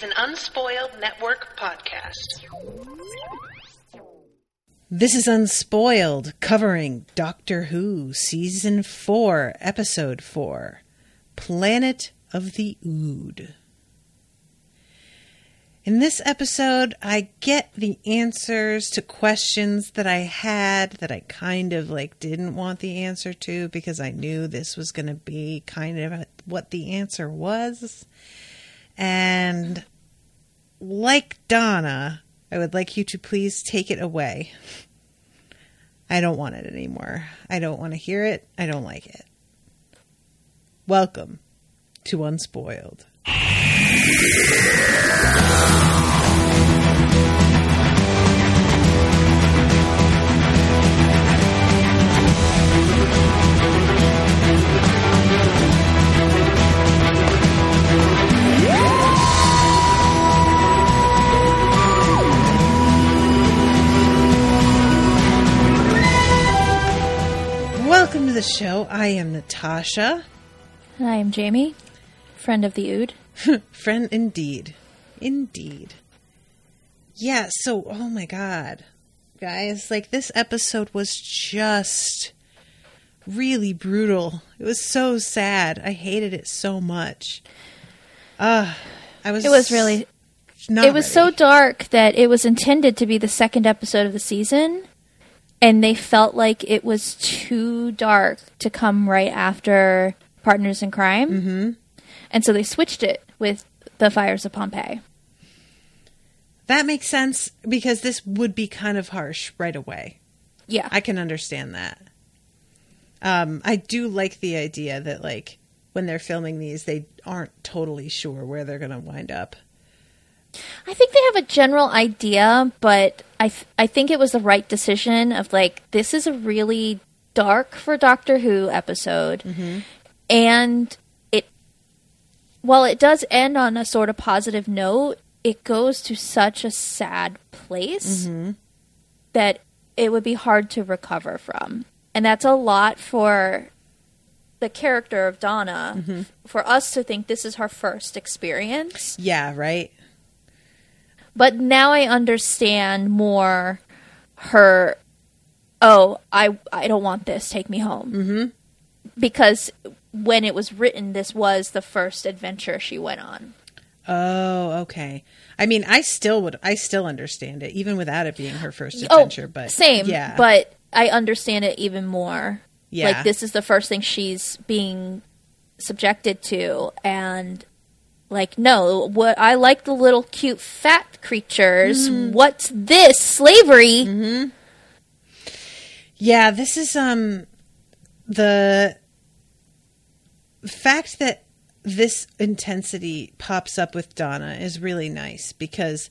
is an Unspoiled Network podcast. This is Unspoiled, covering Doctor Who, Season 4, Episode 4 Planet of the Ood. In this episode, I get the answers to questions that I had that I kind of like didn't want the answer to because I knew this was going to be kind of what the answer was. And like Donna, I would like you to please take it away. I don't want it anymore. I don't want to hear it. I don't like it. Welcome to Unspoiled. Welcome to the show. I am Natasha. And I am Jamie, friend of the Ood. Friend indeed. Indeed. Yeah, so oh my god. Guys, like this episode was just really brutal. It was so sad. I hated it so much. Uh I was It was really it was so dark that it was intended to be the second episode of the season and they felt like it was too dark to come right after Partners in Crime. Mm-hmm. And so they switched it with the fires of Pompeii. That makes sense because this would be kind of harsh right away. Yeah. I can understand that. Um, I do like the idea that like when they're filming these, they aren't totally sure where they're going to wind up. I think they have a general idea, but I th- I think it was the right decision of like this is a really dark for Doctor Who episode, mm-hmm. and it while it does end on a sort of positive note, it goes to such a sad place mm-hmm. that it would be hard to recover from, and that's a lot for the character of Donna mm-hmm. for us to think this is her first experience. Yeah, right? But now I understand more her oh, I I don't want this, take me home. Mm-hmm. Because when it was written this was the first adventure she went on. Oh, okay. I mean, I still would I still understand it even without it being her first adventure, oh, but same, Yeah. but I understand it even more. Yeah. Like this is the first thing she's being subjected to and like no, what I like the little cute fat creatures. Mm. What's this? Slavery. Mm-hmm. Yeah, this is um the fact that this intensity pops up with Donna is really nice because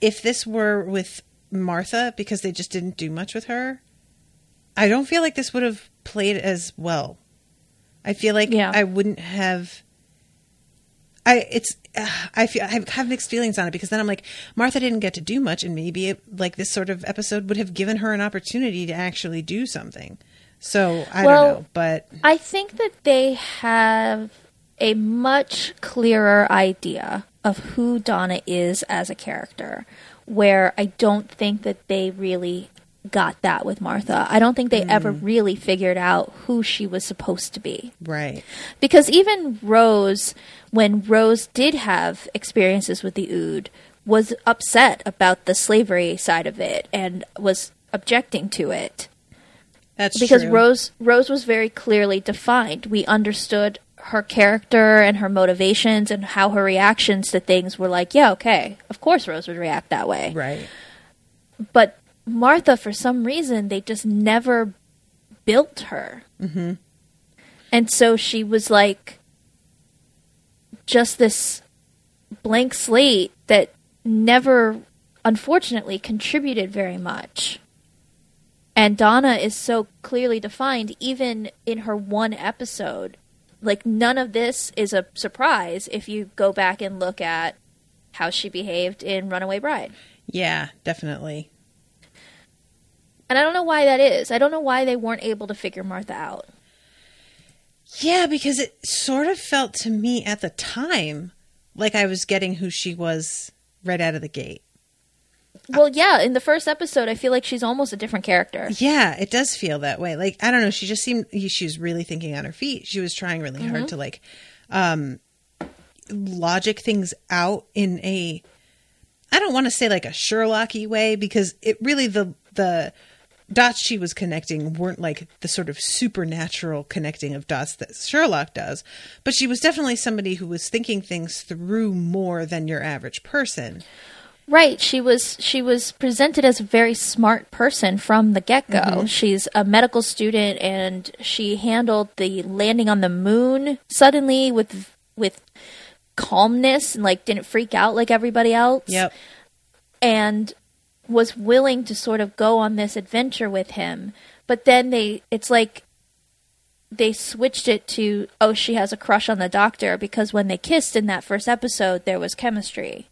if this were with Martha because they just didn't do much with her, I don't feel like this would have played as well. I feel like Yeah. I wouldn't have I it's uh, I feel I have mixed feelings on it because then I'm like Martha didn't get to do much and maybe it, like this sort of episode would have given her an opportunity to actually do something. So I Well- don't know, but I think that they have a much clearer idea of who Donna is as a character, where I don't think that they really got that with Martha. I don't think they ever mm. really figured out who she was supposed to be. right. Because even Rose, when Rose did have experiences with the Ood, was upset about the slavery side of it and was objecting to it That's because true. Rose Rose was very clearly defined. We understood her character and her motivations and how her reactions to things were like, yeah, okay, of course Rose would react that way. right. But Martha, for some reason, they just never built her, mm-hmm. and so she was like just this blank slate that never, unfortunately, contributed very much. And Donna is so clearly defined, even in her one episode. Like, none of this is a surprise if you go back and look at how she behaved in Runaway Bride. Yeah, definitely. And I don't know why that is. I don't know why they weren't able to figure Martha out. Yeah, because it sort of felt to me at the time like I was getting who she was right out of the gate. Well, yeah, in the first episode, I feel like she's almost a different character. Yeah, it does feel that way. Like I don't know, she just seemed she was really thinking on her feet. She was trying really hard to like um logic things out in a I don't want to say like a Sherlocky way because it really the the dots she was connecting weren't like the sort of supernatural connecting of dots that Sherlock does, but she was definitely somebody who was thinking things through more than your average person. Right. She was she was presented as a very smart person from the get go. Mm-hmm. She's a medical student and she handled the landing on the moon suddenly with with calmness and like didn't freak out like everybody else. Yep. And was willing to sort of go on this adventure with him. But then they it's like they switched it to oh she has a crush on the doctor because when they kissed in that first episode there was chemistry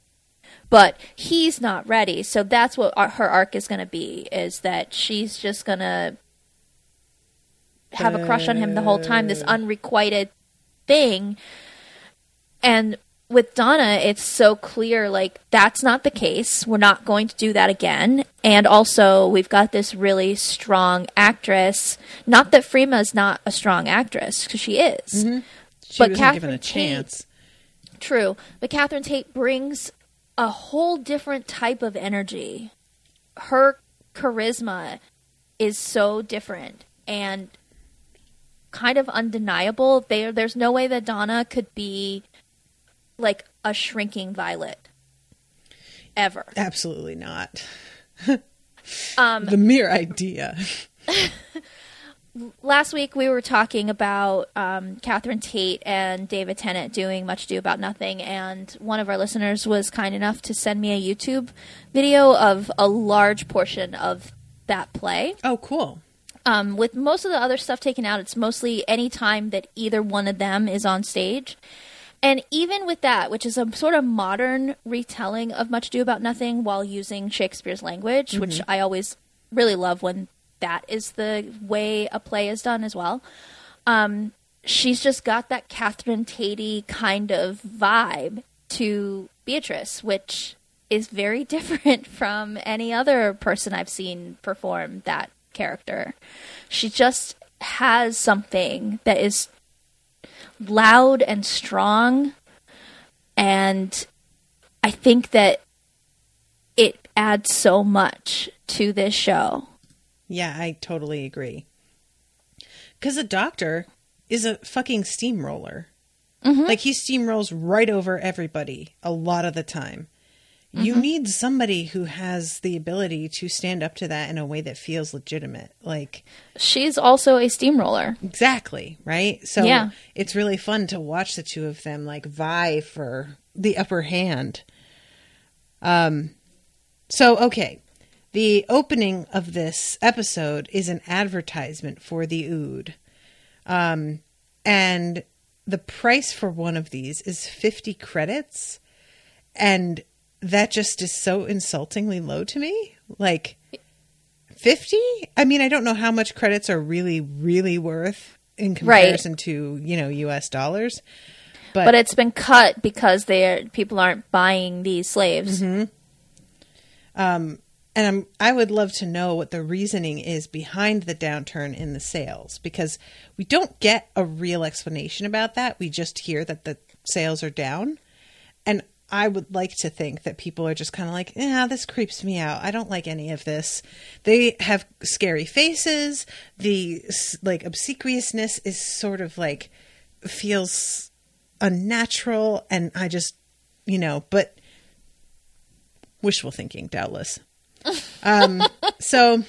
but he's not ready so that's what her arc is going to be is that she's just going to have a crush on him the whole time this uh. unrequited thing and with Donna it's so clear like that's not the case we're not going to do that again and also we've got this really strong actress not that Freema is not a strong actress because she is mm-hmm. She But wasn't given Catherine a Tate- chance. True. But Catherine Tate brings a whole different type of energy. Her charisma is so different and kind of undeniable. There there's no way that Donna could be like a shrinking violet. Ever. Absolutely not. Um, the mere idea. last week we were talking about um, Catherine Tate and David Tennant doing Much Ado About Nothing, and one of our listeners was kind enough to send me a YouTube video of a large portion of that play. Oh, cool. Um, with most of the other stuff taken out, it's mostly any time that either one of them is on stage. And even with that, which is a sort of modern retelling of Much Ado About Nothing while using Shakespeare's language, which I always really love when that is the way a play is done as well. Um, she's just got that Catherine Tatey kind of vibe to Beatrice, which is very different from any other person I've seen perform that character. She just has something that is loud and strong and I think that it adds so much to this show. Yeah, I totally agree. Because a doctor is a fucking steamroller. Mm-hmm. Like he steamrolls right over everybody a lot of the time. You need somebody who has the ability to stand up to that in a way that feels legitimate. Like, She's also a steamroller. exactly, right? So Yeah. it's really fun to watch the two of them like vie for the upper hand. Um, so, okay. The opening of this episode is an advertisement for the Ood. Um, and the price for one of these is 50 credits. And that just is so insultingly low to me. Like 50? I mean, I don't know how much credits are really, really worth in comparison to, you know, US dollars. But, But it's been cut because they're people aren't buying these slaves. Um, and I'm, I would love to know what the reasoning is behind the downturn in the sales because we don't get a real explanation about that. We just hear that the sales are down. And I would like to think that people are just kind of like, yeah, this creeps me out. I don't like any of this. They have scary faces. The like obsequiousness is sort of like feels unnatural. And I just, you know, but wishful thinking, doubtless. Um, so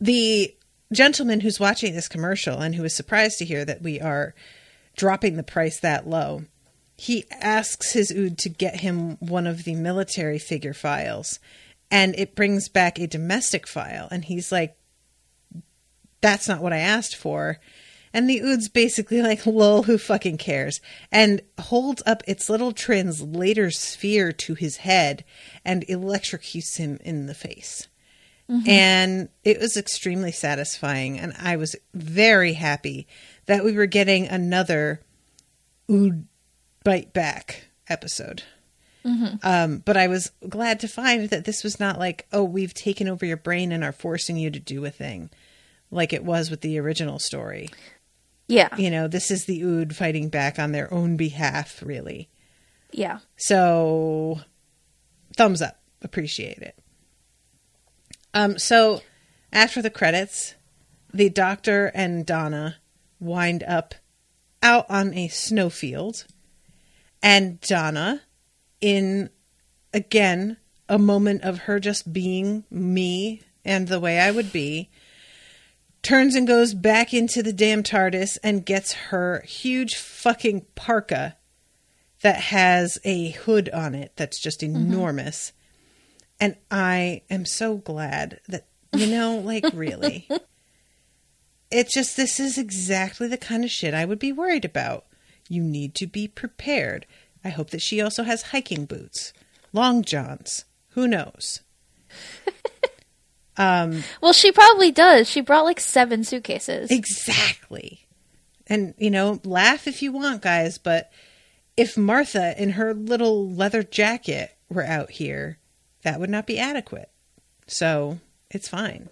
the gentleman who's watching this commercial and who is surprised to hear that we are dropping the price that low, he asks his Ood to get him one of the military figure files, and it brings back a domestic file, and he's like, "That's not what I asked for." And the Ood's basically like, lol, who fucking cares? And holds up its little translator sphere to his head and electrocutes him in the face. Mm-hmm. And it was extremely satisfying. And I was very happy that we were getting another Ood bite back episode. Um, but I was glad to find that this was not like, oh, we've taken over your brain and are forcing you to do a thing like it was with the original story Yeah. you know, this is the Ood fighting back on their own behalf, really. Yeah. So, thumbs up, appreciate it. Um, so after the credits, the Doctor and Donna wind up out on a snowfield, and Donna, in again a moment of her just being me and the way I would be, turns and goes back into the damn TARDIS and gets her huge fucking parka that has a hood on it that's just mm-hmm. enormous. And I am so glad that, you know, like really. It's just, this is exactly the kind of shit I would be worried about. You need to be prepared. I hope that she also has hiking boots, long johns. Who knows? Um, well, she probably does. She brought like seven suitcases. Exactly. And, you know, laugh if you want, guys, but if Martha in her little leather jacket were out here, that would not be adequate. So it's fine.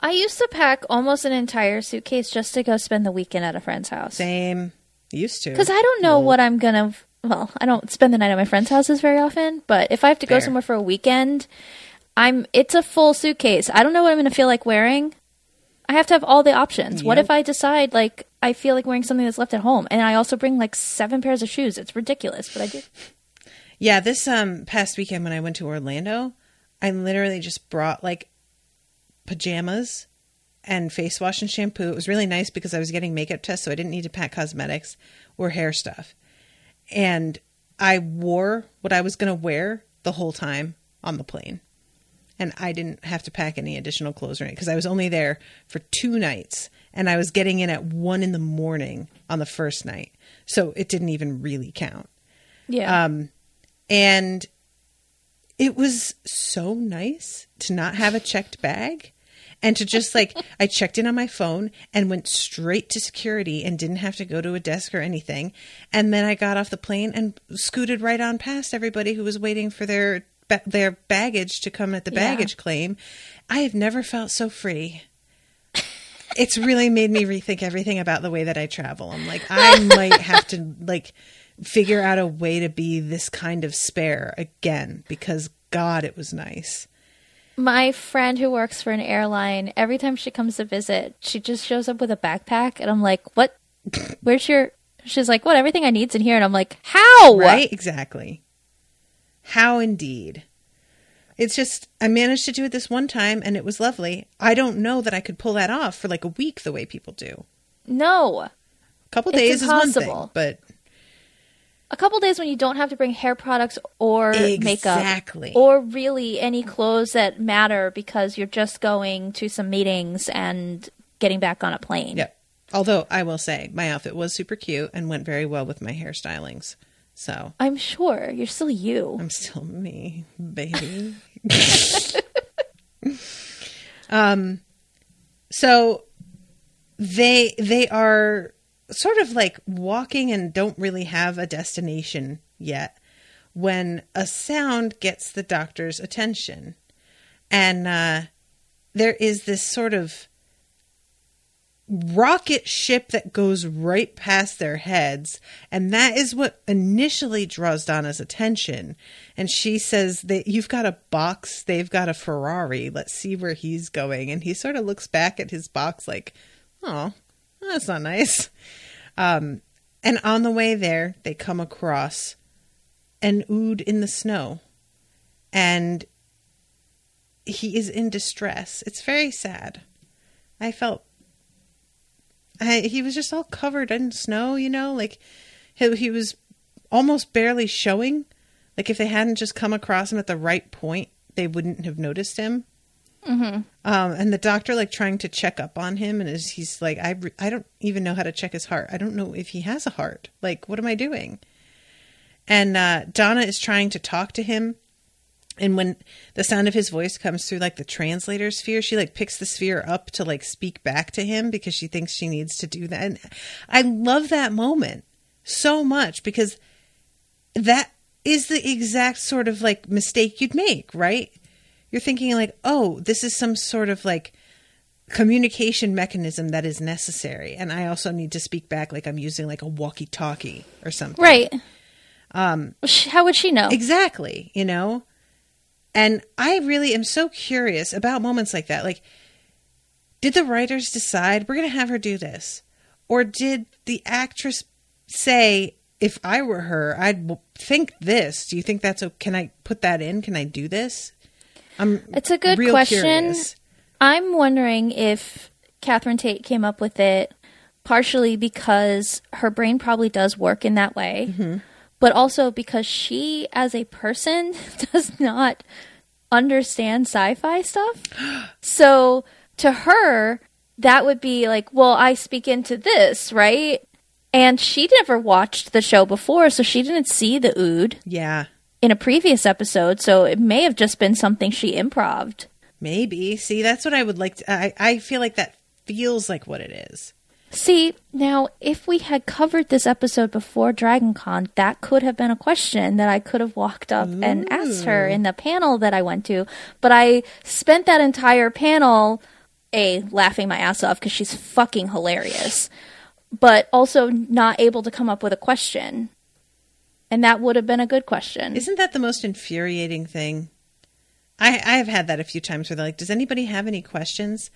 I used to pack almost an entire suitcase just to go spend the weekend at a friend's house. Same. Used to. Because I don't know what I'm gonna. Well, I don't spend the night at my friends' houses very often, but if I have to go Fair. somewhere for a weekend, I'm. It's a full suitcase. I don't know what I'm gonna feel like wearing. I have to have all the options. What if I decide like I feel like wearing something that's left at home, and I also bring like seven pairs of shoes? It's ridiculous, but I do. Yeah, this um past weekend when I went to Orlando, I literally just brought like pajamas and face wash and shampoo. It was really nice because I was getting makeup tests, so I didn't need to pack cosmetics or hair stuff. And I wore what I was going to wear the whole time on the plane. And I didn't have to pack any additional clothes or anything because I was only there for two nights and I was getting in at one in the morning on the first night. So it didn't even really count. Yeah. Um, and it was so nice to not have a checked bag and to just like I checked in on my phone and went straight to security and didn't have to go to a desk or anything. And then I got off the plane and scooted right on past everybody who was waiting for their ba- their baggage to come at the Yeah. baggage claim. I have never felt so free. It's really made me rethink everything about the way that I travel. I'm like, I might have to like figure out a way to be this kind of spare again because God, it was nice. My friend who works for an airline, every time she comes to visit, she just shows up with a backpack, and I'm like, "What? Where's your?" She's like, "What? Everything I need's in here," and I'm like, "How?" Right? Exactly. How indeed. It's just, I managed to do it this one time and it was lovely. I don't know that I could pull that off for like a week the way people do. No, A couple days is one thing, but a couple days when you don't have to bring hair products or makeup, Exactly. or really any clothes that matter because you're just going to some meetings and getting back on a plane. yeah. Although I will say my outfit was super cute and went very well with my hairstylings. So I'm sure you're still you. I'm still me, baby. um so they they are sort of like walking and don't really have a destination yet when a sound gets the doctor's attention. And uh there is this sort of rocket ship that goes right past their heads. And that is what initially draws Donna's attention. And she says that you've got a box. They've got a Ferrari. Let's see where he's going. And he sort of looks back at his box like oh that's not nice um and on the way there they come across an ood in the snow and he is in distress it's very sad I felt I, he was just all covered in snow, you know, like he, he was almost barely showing. Like if they hadn't just come across him at the right point, they wouldn't have noticed him. Mm-hmm. Um, and the doctor like trying to check up on him, and is he's like, I re- I don't even know how to check his heart. I don't know if he has a heart. Like, what am I doing? And uh, Donna is trying to talk to him, and when the sound of his voice comes through like the translator sphere, she like picks the sphere up to like speak back to him because she thinks she needs to do that. And I love that moment so much because that is the exact sort of like mistake you'd make, right? You're thinking like, "Oh, this is some sort of like communication mechanism that is necessary." And I also need to speak back like I'm using like a walkie-talkie or something. Right. Um how would she know? Exactly, you know? And I really am so curious about moments like that. Like did the writers decide we're going to have her do this? Or did the actress say if I were her, I'd think this. Do you think that's okay? Can I put that in? Can I do this? I'm it's a good question. curious. I'm wondering if Catherine Tate came up with it partially because her brain probably does work in that way, Mm-hmm. but also because she, as a person, does not understand sci fi stuff. so to her, that would be like, well, I speak into this, right? And she never watched the show before, so she didn't see the ood Yeah, in a previous episode, so it may have just been something she improved. maybe. See, that's what I would like to. I, I feel like that feels like what it is. See, now if we had covered this episode before Dragon Con, that could have been a question that I could have walked up and asked her in the panel that I went to. But I spent that entire panel a laughing my ass off because she's fucking hilarious, but also not able to come up with a question. And that would have been a good question. Isn't that the most infuriating thing? I I have had that a few times where they're like, "Does anybody have any questions?"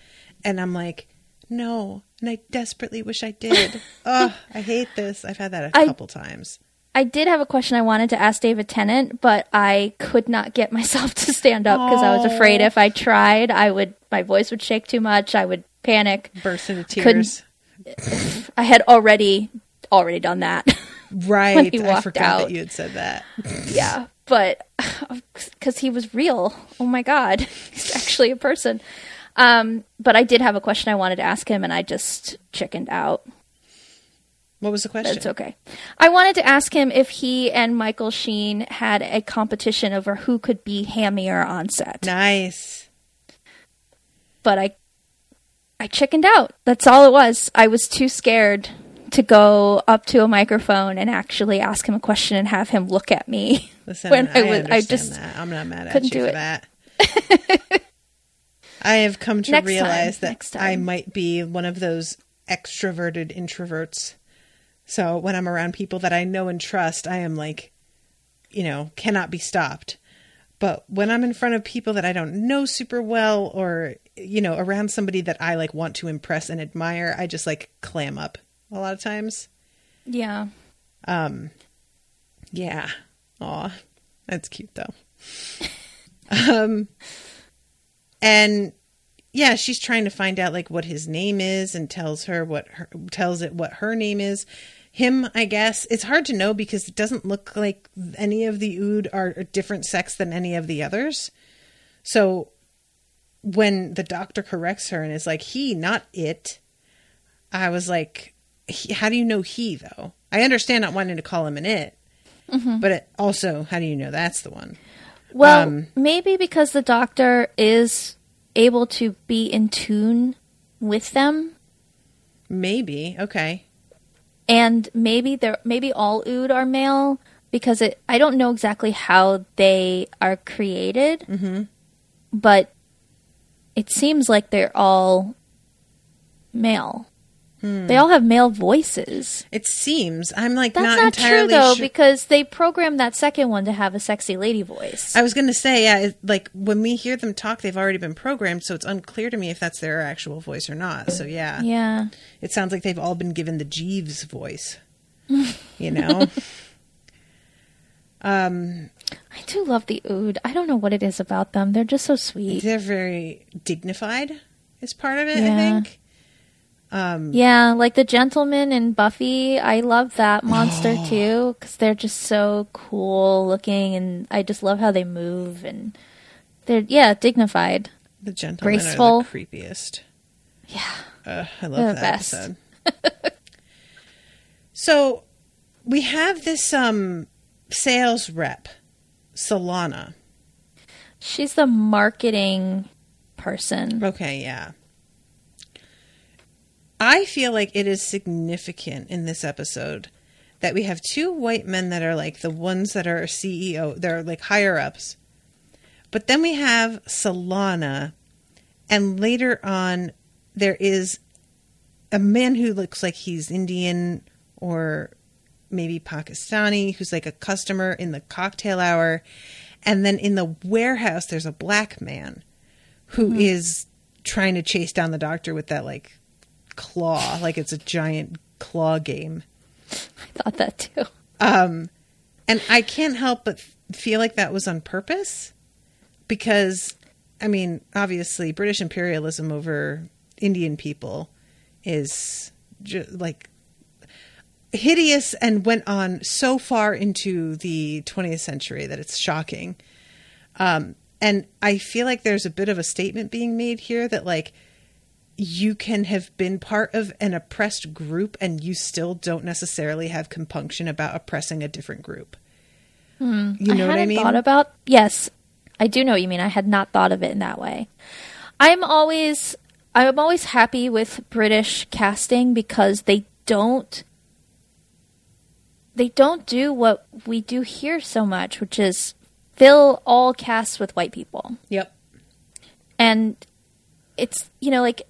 And I'm like, "No," and I desperately wish I did. oh, I hate this. I've had that a I- couple times. I did have a question I wanted to ask David Tennant, but I could not get myself to stand up because I was afraid if I tried, I would my voice would shake too much. I would panic. Burst into Couldn't- tears. I had already already done that. Right. he I forgot out. that you had said that. yeah, but because he was real. Oh my god, he's actually a person. Um, but I did have a question I wanted to ask him, and I just chickened out. What was the question? It's okay. I wanted to ask him if he and Michael Sheen had a competition over who could be hammier on set. Nice. But I I chickened out. That's all it was. I was too scared to go up to a microphone and actually ask him a question and have him look at me. Listen, When I, I was, I just that. I'm not mad at couldn't you do for it. that. I have come to Next time, realize that. I might be one of those extroverted introverts. So when I'm around people that I know and trust, I am like, you know, cannot be stopped. But when I'm in front of people that I don't know super well or, you know, around somebody that I like want to impress and admire, I just like clam up a lot of times. Yeah. Um, yeah. Aw, that's cute though. um, and yeah, she's trying to find out like what his name is and tells her what her, tells it what her name is. Him, I guess it's hard to know because it doesn't look like any of the Ood are a different sex than any of the others. So when the doctor corrects her and is like, "He, not it," I was like, he, "How do you know he though?" I understand not wanting to call him an it, but it also, how do you know that's the one? Well, Um, maybe because the doctor is able to be in tune with them Maybe okay. and maybe they're maybe all ood are male because it I don't know exactly how they are created, mm-hmm. but it seems like they're all male. They all have male voices. It seems I'm like That's not, not, true though, sure. because they programmed that second one to have a sexy lady voice. I was going to say, yeah, it, like when we hear them talk, they've already been programmed, so it's unclear to me if that's their actual voice or not. So yeah, yeah. it sounds like they've all been given the Jeeves voice. You know, um, I do love the ood. I don't know what it is about them. They're just so sweet. they're very dignified. Is part of it, I Yeah. Think. yeah, like the gentleman in Buffy. I love that monster too because they're just so cool looking, and I just love how they move and they're yeah dignified. The gentlemen Graceful. are the creepiest. Yeah, Uh, I love that best. episode. so we have this um sales rep, Solana. she's the marketing person. Okay, yeah. I feel like it is significant in this episode that we have two white men that are like the ones that are CEO, they're like higher ups. But then we have Solana, and later on, there is a man who looks like he's Indian or maybe Pakistani who's like a customer in the cocktail hour. And then in the warehouse, there's a black man who hmm. is trying to chase down the doctor with that like claw, like it's a giant claw game. I thought that too. Um, And I can't help but feel like that was on purpose because, I mean, obviously, British imperialism over Indian people is ju- like hideous and went on so far into the 20th century that it's shocking. Um, and I feel like there's a bit of a statement being made here that, like, you can have been part of an oppressed group and you still don't necessarily have compunction about oppressing a different group. Hmm. You know I what I mean? thought about yes, I do know what you mean. I had not thought of it in that way. I'm always I'm always happy with British casting because they don't they don't do what we do here so much, which is fill all casts with white people. yep. And it's you know like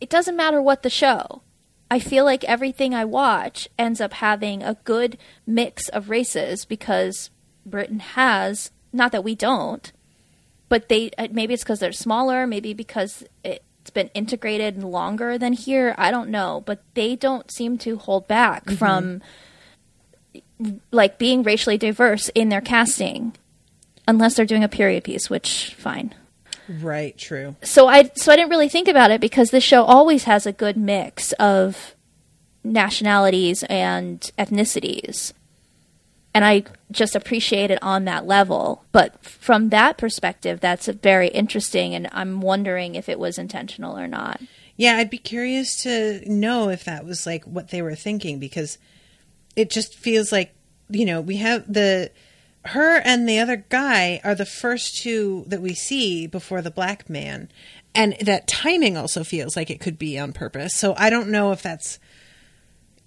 it doesn't matter what the show. I feel like everything I watch ends up having a good mix of races because Britain has not that we don't, but they uh, maybe it's because they're smaller, maybe because it's been integrated longer than here. I don't know, but they don't seem to hold back from like being racially diverse in their casting, unless they're doing a period piece, which fine Right, true. so I so I didn't really think about it because this show always has a good mix of nationalities and ethnicities. And I just appreciate it on that level. But from that perspective, that's very interesting. And I'm wondering if it was intentional or not. Yeah, I'd be curious to know if that was like what they were thinking because it just feels like, you know, we have the her and the other guy are the first two that we see before the black man. And that timing also feels like it could be on purpose. So I don't know if that's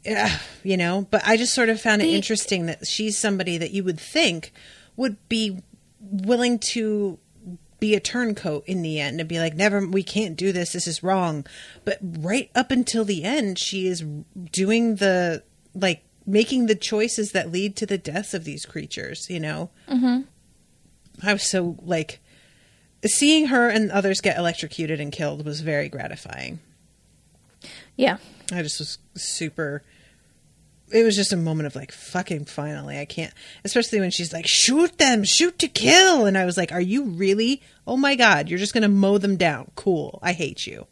yeah, you know, but I just sort of found it The- interesting that she's somebody that you would think would be willing to be a turncoat in the end and be like, never, we can't do this. This is wrong. But right up until the end, she is doing the, like, making the choices that lead to the deaths of these creatures, you know? Mm-hmm. I was so, like, seeing her and others get electrocuted and killed was very gratifying. Yeah. I just was super. It was just a moment of like, fucking finally, I can't. Especially when she's like, shoot them, shoot to kill. And I was like, are you really? Oh my God, you're just going to mow them down. Cool. I hate you.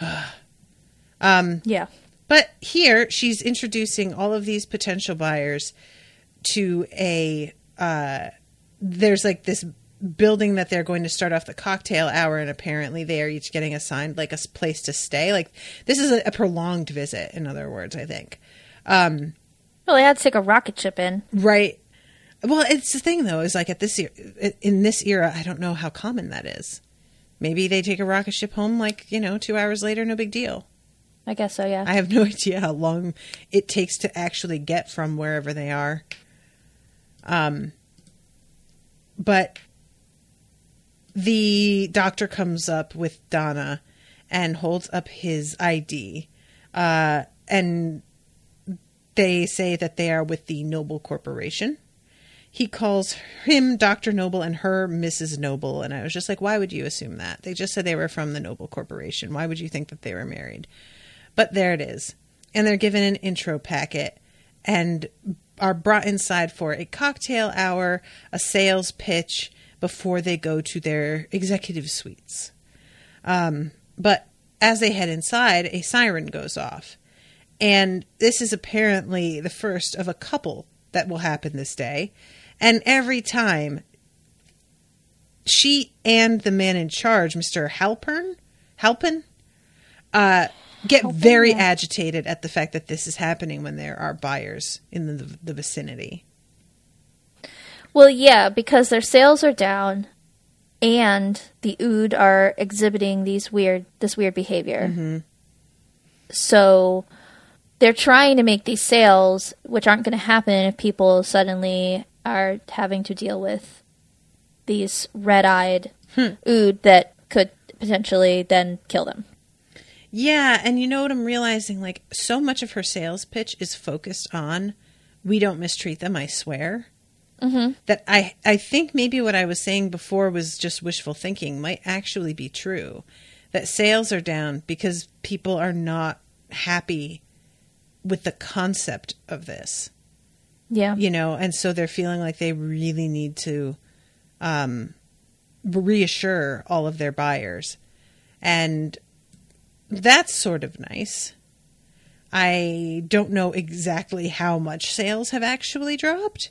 um Yeah. But here, she's introducing all of these potential buyers to a. Uh, there's like this building that they're going to start off the cocktail hour, and apparently they are each getting assigned like a place to stay. Like this is a, a prolonged visit. In other words, I think. Well, they had to take a rocket ship in. Right. Well, it's the thing though is like at this in this era, I don't know how common that is. Maybe they take a rocket ship home like you know two hours later, no big deal. I guess so, yeah. I have no idea how long it takes to actually get from wherever they are. Um, but the doctor comes up with Donna and holds up his ID, uh, and they say that they are with the Noble Corporation. He calls him Dr. Noble and her Mrs. Noble. And I was just like, why would you assume that? They just said they were from the Noble Corporation. Why would you think that they were married? But there it is. And they're given an intro packet and are brought inside for a cocktail hour, a sales pitch before they go to their executive suites. Um, but as they head inside, a siren goes off. And this is apparently the first of a couple that will happen this day. And every time she and the man in charge, Mr. Halpern, Halpen, uh, get very yeah. agitated at the fact that this is happening when there are buyers in the, the vicinity. Well, yeah, because their sales are down, and the Ood are exhibiting these weird this weird behavior. Mm-hmm. So they're trying to make these sales, which aren't going to happen if people suddenly are having to deal with these red-eyed hmm. Ood that could potentially then kill them. Yeah, and you know what I'm realizing? Like, so much of her sales pitch is focused on we don't mistreat them, I swear. Mm-hmm. That I, I think maybe what I was saying before was just wishful thinking might actually be true. That sales are down because people are not happy with the concept of this, Yeah. you know, and so they're feeling like they really need to um, reassure all of their buyers. And that's sort of nice. I don't know exactly how much sales have actually dropped.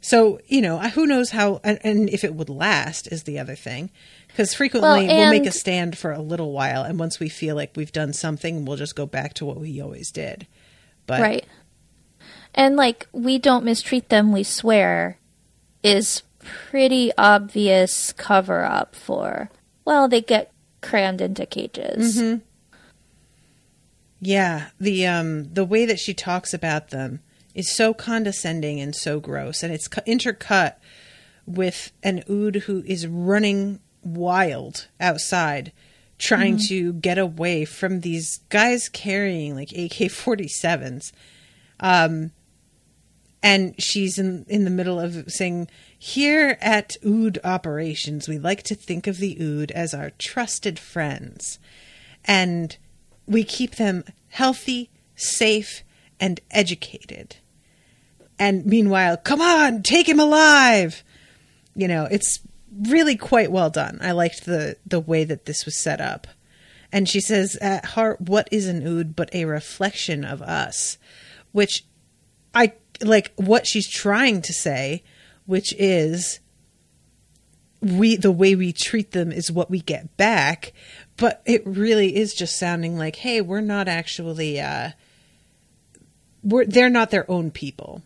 So, you know, who knows how, and, and if it would last is the other thing. Because frequently Well, we'll make a stand for a little while, and once we feel like we've done something, we'll just go back to what we always did. But Right. And like we don't mistreat them, we swear is pretty obvious cover up for well, they get crammed into cages. Mm-hmm. Yeah, the um the way that she talks about them is so condescending and so gross, and it's cu- intercut with an ood who is running wild outside, trying to get away from these guys carrying like AK forty sevens, um, and she's in in the middle of saying. Here at Ood Operations, we like to think of the Ood as our trusted friends and we keep them healthy, safe, and educated. And meanwhile, come on, take him alive. You know, it's really quite well done. I liked the the way that this was set up. And she says, at heart, what is an ood but a reflection of us? Which I like what she's trying to say, which is we the way we treat them is what we get back but it really is just sounding like hey we're not actually uh we're they're not their own people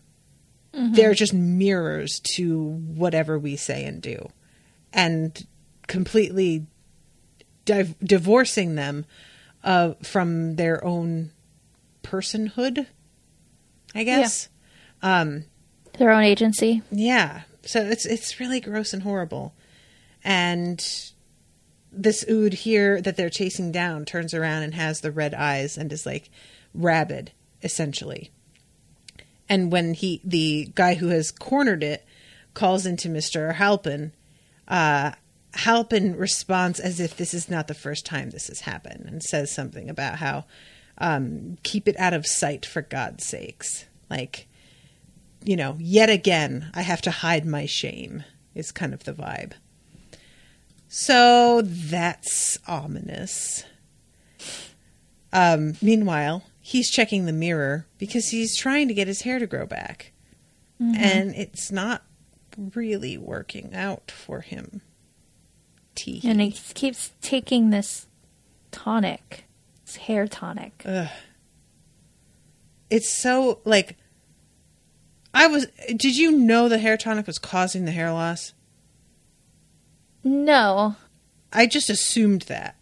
they're just mirrors to whatever we say and do and completely div- divorcing them uh from their own personhood i guess um, Their own agency. yeah. So it's it's really gross and horrible. And this ood here that they're chasing down turns around and has the red eyes and is like rabid, essentially. And when he the guy who has cornered it calls into Mr. Halpen, uh Halpen responds as if this is not the first time this has happened and says something about how um, keep it out of sight for God's sakes. Like you know, yet again, I have to hide my shame, is kind of the vibe. So that's ominous. Um, meanwhile, he's checking the mirror because he's trying to get his hair to grow back. And it's not really working out for him. Tee And he keeps taking this tonic, this hair tonic. Ugh. it's so like I was did you know the hair tonic was causing the hair loss? No, I just assumed that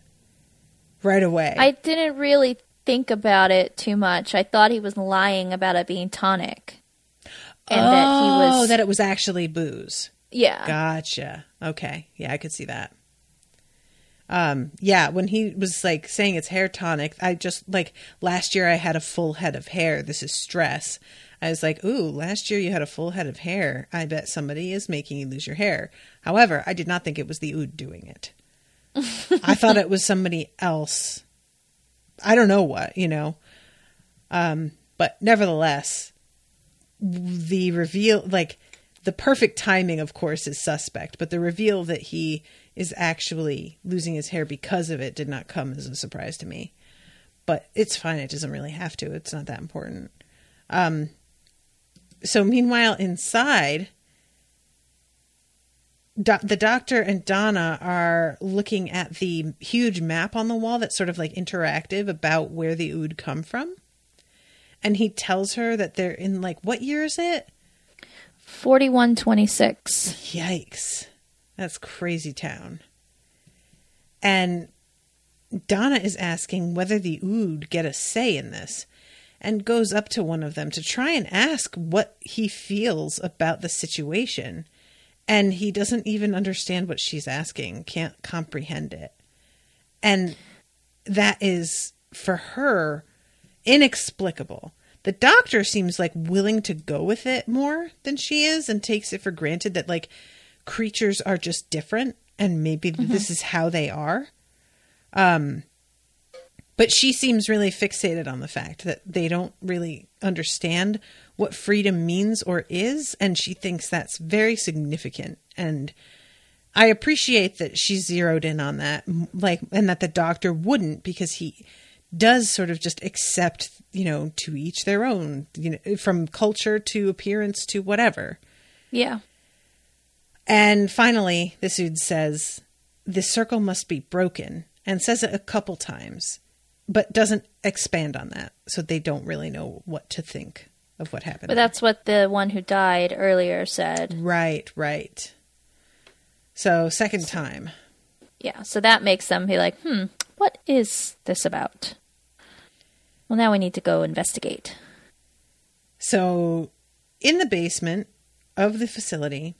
right away. I didn't really think about it too much. I thought he was lying about it being tonic. And that he Oh, was that it was actually booze. yeah. Gotcha. Okay. Yeah, I could see that. Um, yeah, when he was like saying it's hair tonic, I just like last year I had a full head of hair. This is stress. I was like, ooh, last year you had a full head of hair. I bet somebody is making you lose your hair. However, I did not think it was the ood doing it. I thought it was somebody else. I don't know what, you know. Um, but nevertheless, the reveal like the perfect timing, of course, is suspect, but the reveal that he is actually losing his hair because of it did not come as a surprise to me. But it's fine; it doesn't really have to. It's not that important. Um, so meanwhile, inside, do- the doctor and Donna are looking at the huge map on the wall that's sort of like interactive about where the ood come from. And he tells her that they're in like what year is it? 4126. Yikes. That's crazy town. And Donna is asking whether the Ood get a say in this and goes up to one of them to try and ask what he feels about the situation. And he doesn't even understand what she's asking, can't comprehend it. And that is, for her, inexplicable. The doctor seems like willing to go with it more than she is and takes it for granted that, like, creatures are just different and maybe this is how they are. Um, but she seems really fixated on the fact that they don't really understand what freedom means or is, and she thinks that's very significant. And I appreciate that she zeroed in on that, like, and that the doctor wouldn't because he does sort of just accept, you know, to each their own, you know, from culture to appearance to whatever. Yeah. And finally, the Ood says, the circle must be broken, and says it a couple times, but doesn't expand on that. So they don't really know what to think of what happened. But that's what the one who died earlier said. right, right. So, second time. Yeah. So that makes them be like, hmm, what is this about? Well, now we need to go investigate. So, in the basement of the facility,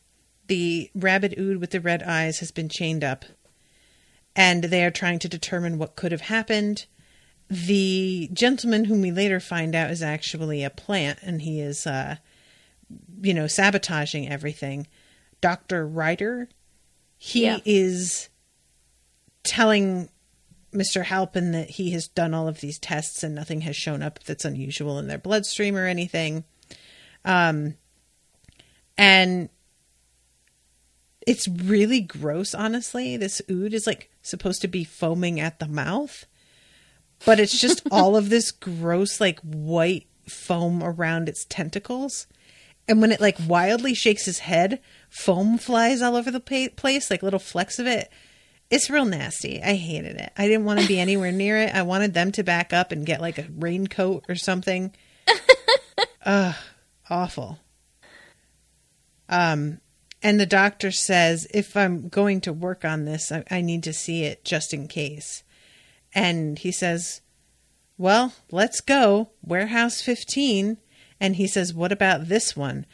the rabid ood with the red eyes has been chained up, and they are trying to determine what could have happened. The gentleman, whom we later find out is actually a plant, and he is, uh, you know, sabotaging everything. Dr. Ryder, he Yeah. is telling Mr. Halpen that he has done all of these tests and nothing has shown up that's unusual in their bloodstream or anything. Um, and it's really gross, honestly. This ood is like supposed to be foaming at the mouth, but it's just all of this gross, like white foam around its tentacles. And when it like wildly shakes his head, foam flies all over the pa- place, like little flecks of it. It's real nasty. I hated it. I didn't want to be anywhere near it. I wanted them to back up and get like a raincoat or something. Ugh, awful. Um, and the doctor says if I'm going to work on this, I, I need to see it just in case. And he says, Well, let's go. Warehouse 15. And he says, What about this one?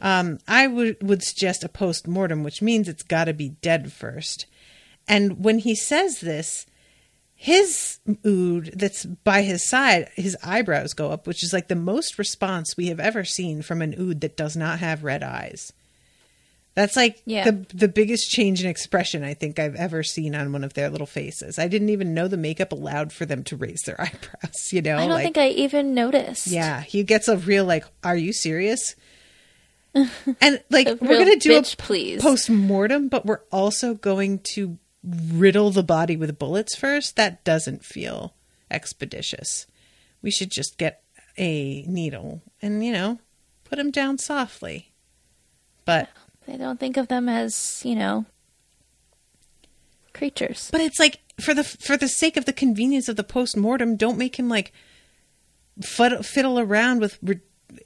Um, I would would suggest a post mortem, which means it's got to be dead first. And when he says this, his ood that's by his side, his eyebrows go up, which is like the most response we have ever seen from an ood that does not have red eyes. That's like Yeah. the the biggest change in expression I think I've ever seen on one of their little faces. I didn't even know the makeup allowed for them to raise their eyebrows. You know, I don't like think I even noticed. yeah, he gets a real like, "Are you serious?" And like, we're gonna do bitch, a please. post mortem, but we're also going to riddle the body with bullets first. That doesn't feel expeditious. We should just get a needle and you know put him down softly. But They don't think of them as, you know, creatures. but it's like for the for the sake of the convenience of the post mortem, don't make him like fud- fiddle around with re-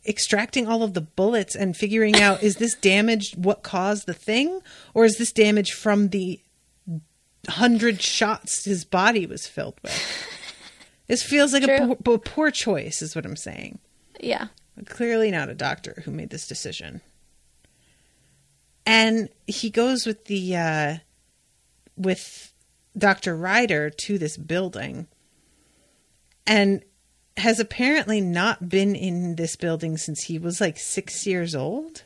extracting all of the bullets and figuring out is this damage what caused the thing or is this damage from the hundred shots his body was filled with. This feels like a poor, a poor choice, is what I'm saying. Yeah. Clearly not a doctor who made this decision. And he goes with the uh with Dr. Ryder to this building and has apparently not been in this building since he was like 6 years old.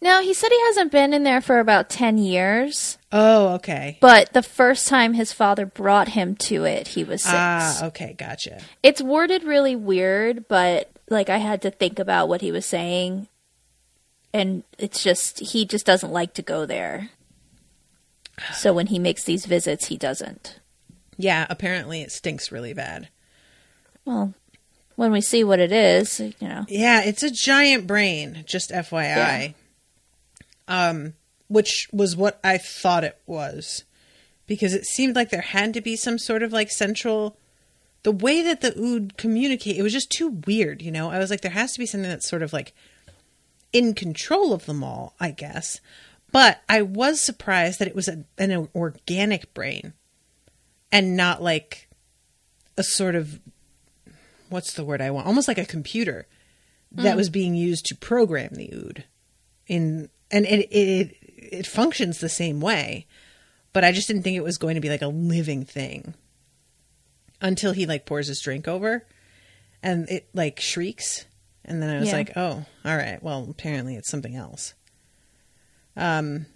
Now, he said he hasn't been in there for about 10 years, Oh, okay. but the first time his father brought him to it, he was six. Ah, okay, gotcha. It's worded really weird, but like I had to think about what he was saying. And it's just he just doesn't like to go there. So when he makes these visits, he doesn't. Yeah, apparently it stinks really bad. Well, when we see what it is, you know. Yeah, it's a giant brain, just FYI. Um, which was what I thought it was. Because it seemed like there had to be some sort of like central the way that the ood communicate, it was just too weird, you know? I was like, there has to be something that's sort of like in control of them all, I guess. But I was surprised that it was a, an organic brain and not like a sort of what's the word I want? Almost like a computer that mm. was being used to program the ood. In and it it it functions the same way, but I just didn't think it was going to be like a living thing until he like pours his drink over and it like shrieks and then I was Yeah. like, "Oh, all right. Well, apparently it's something else." Um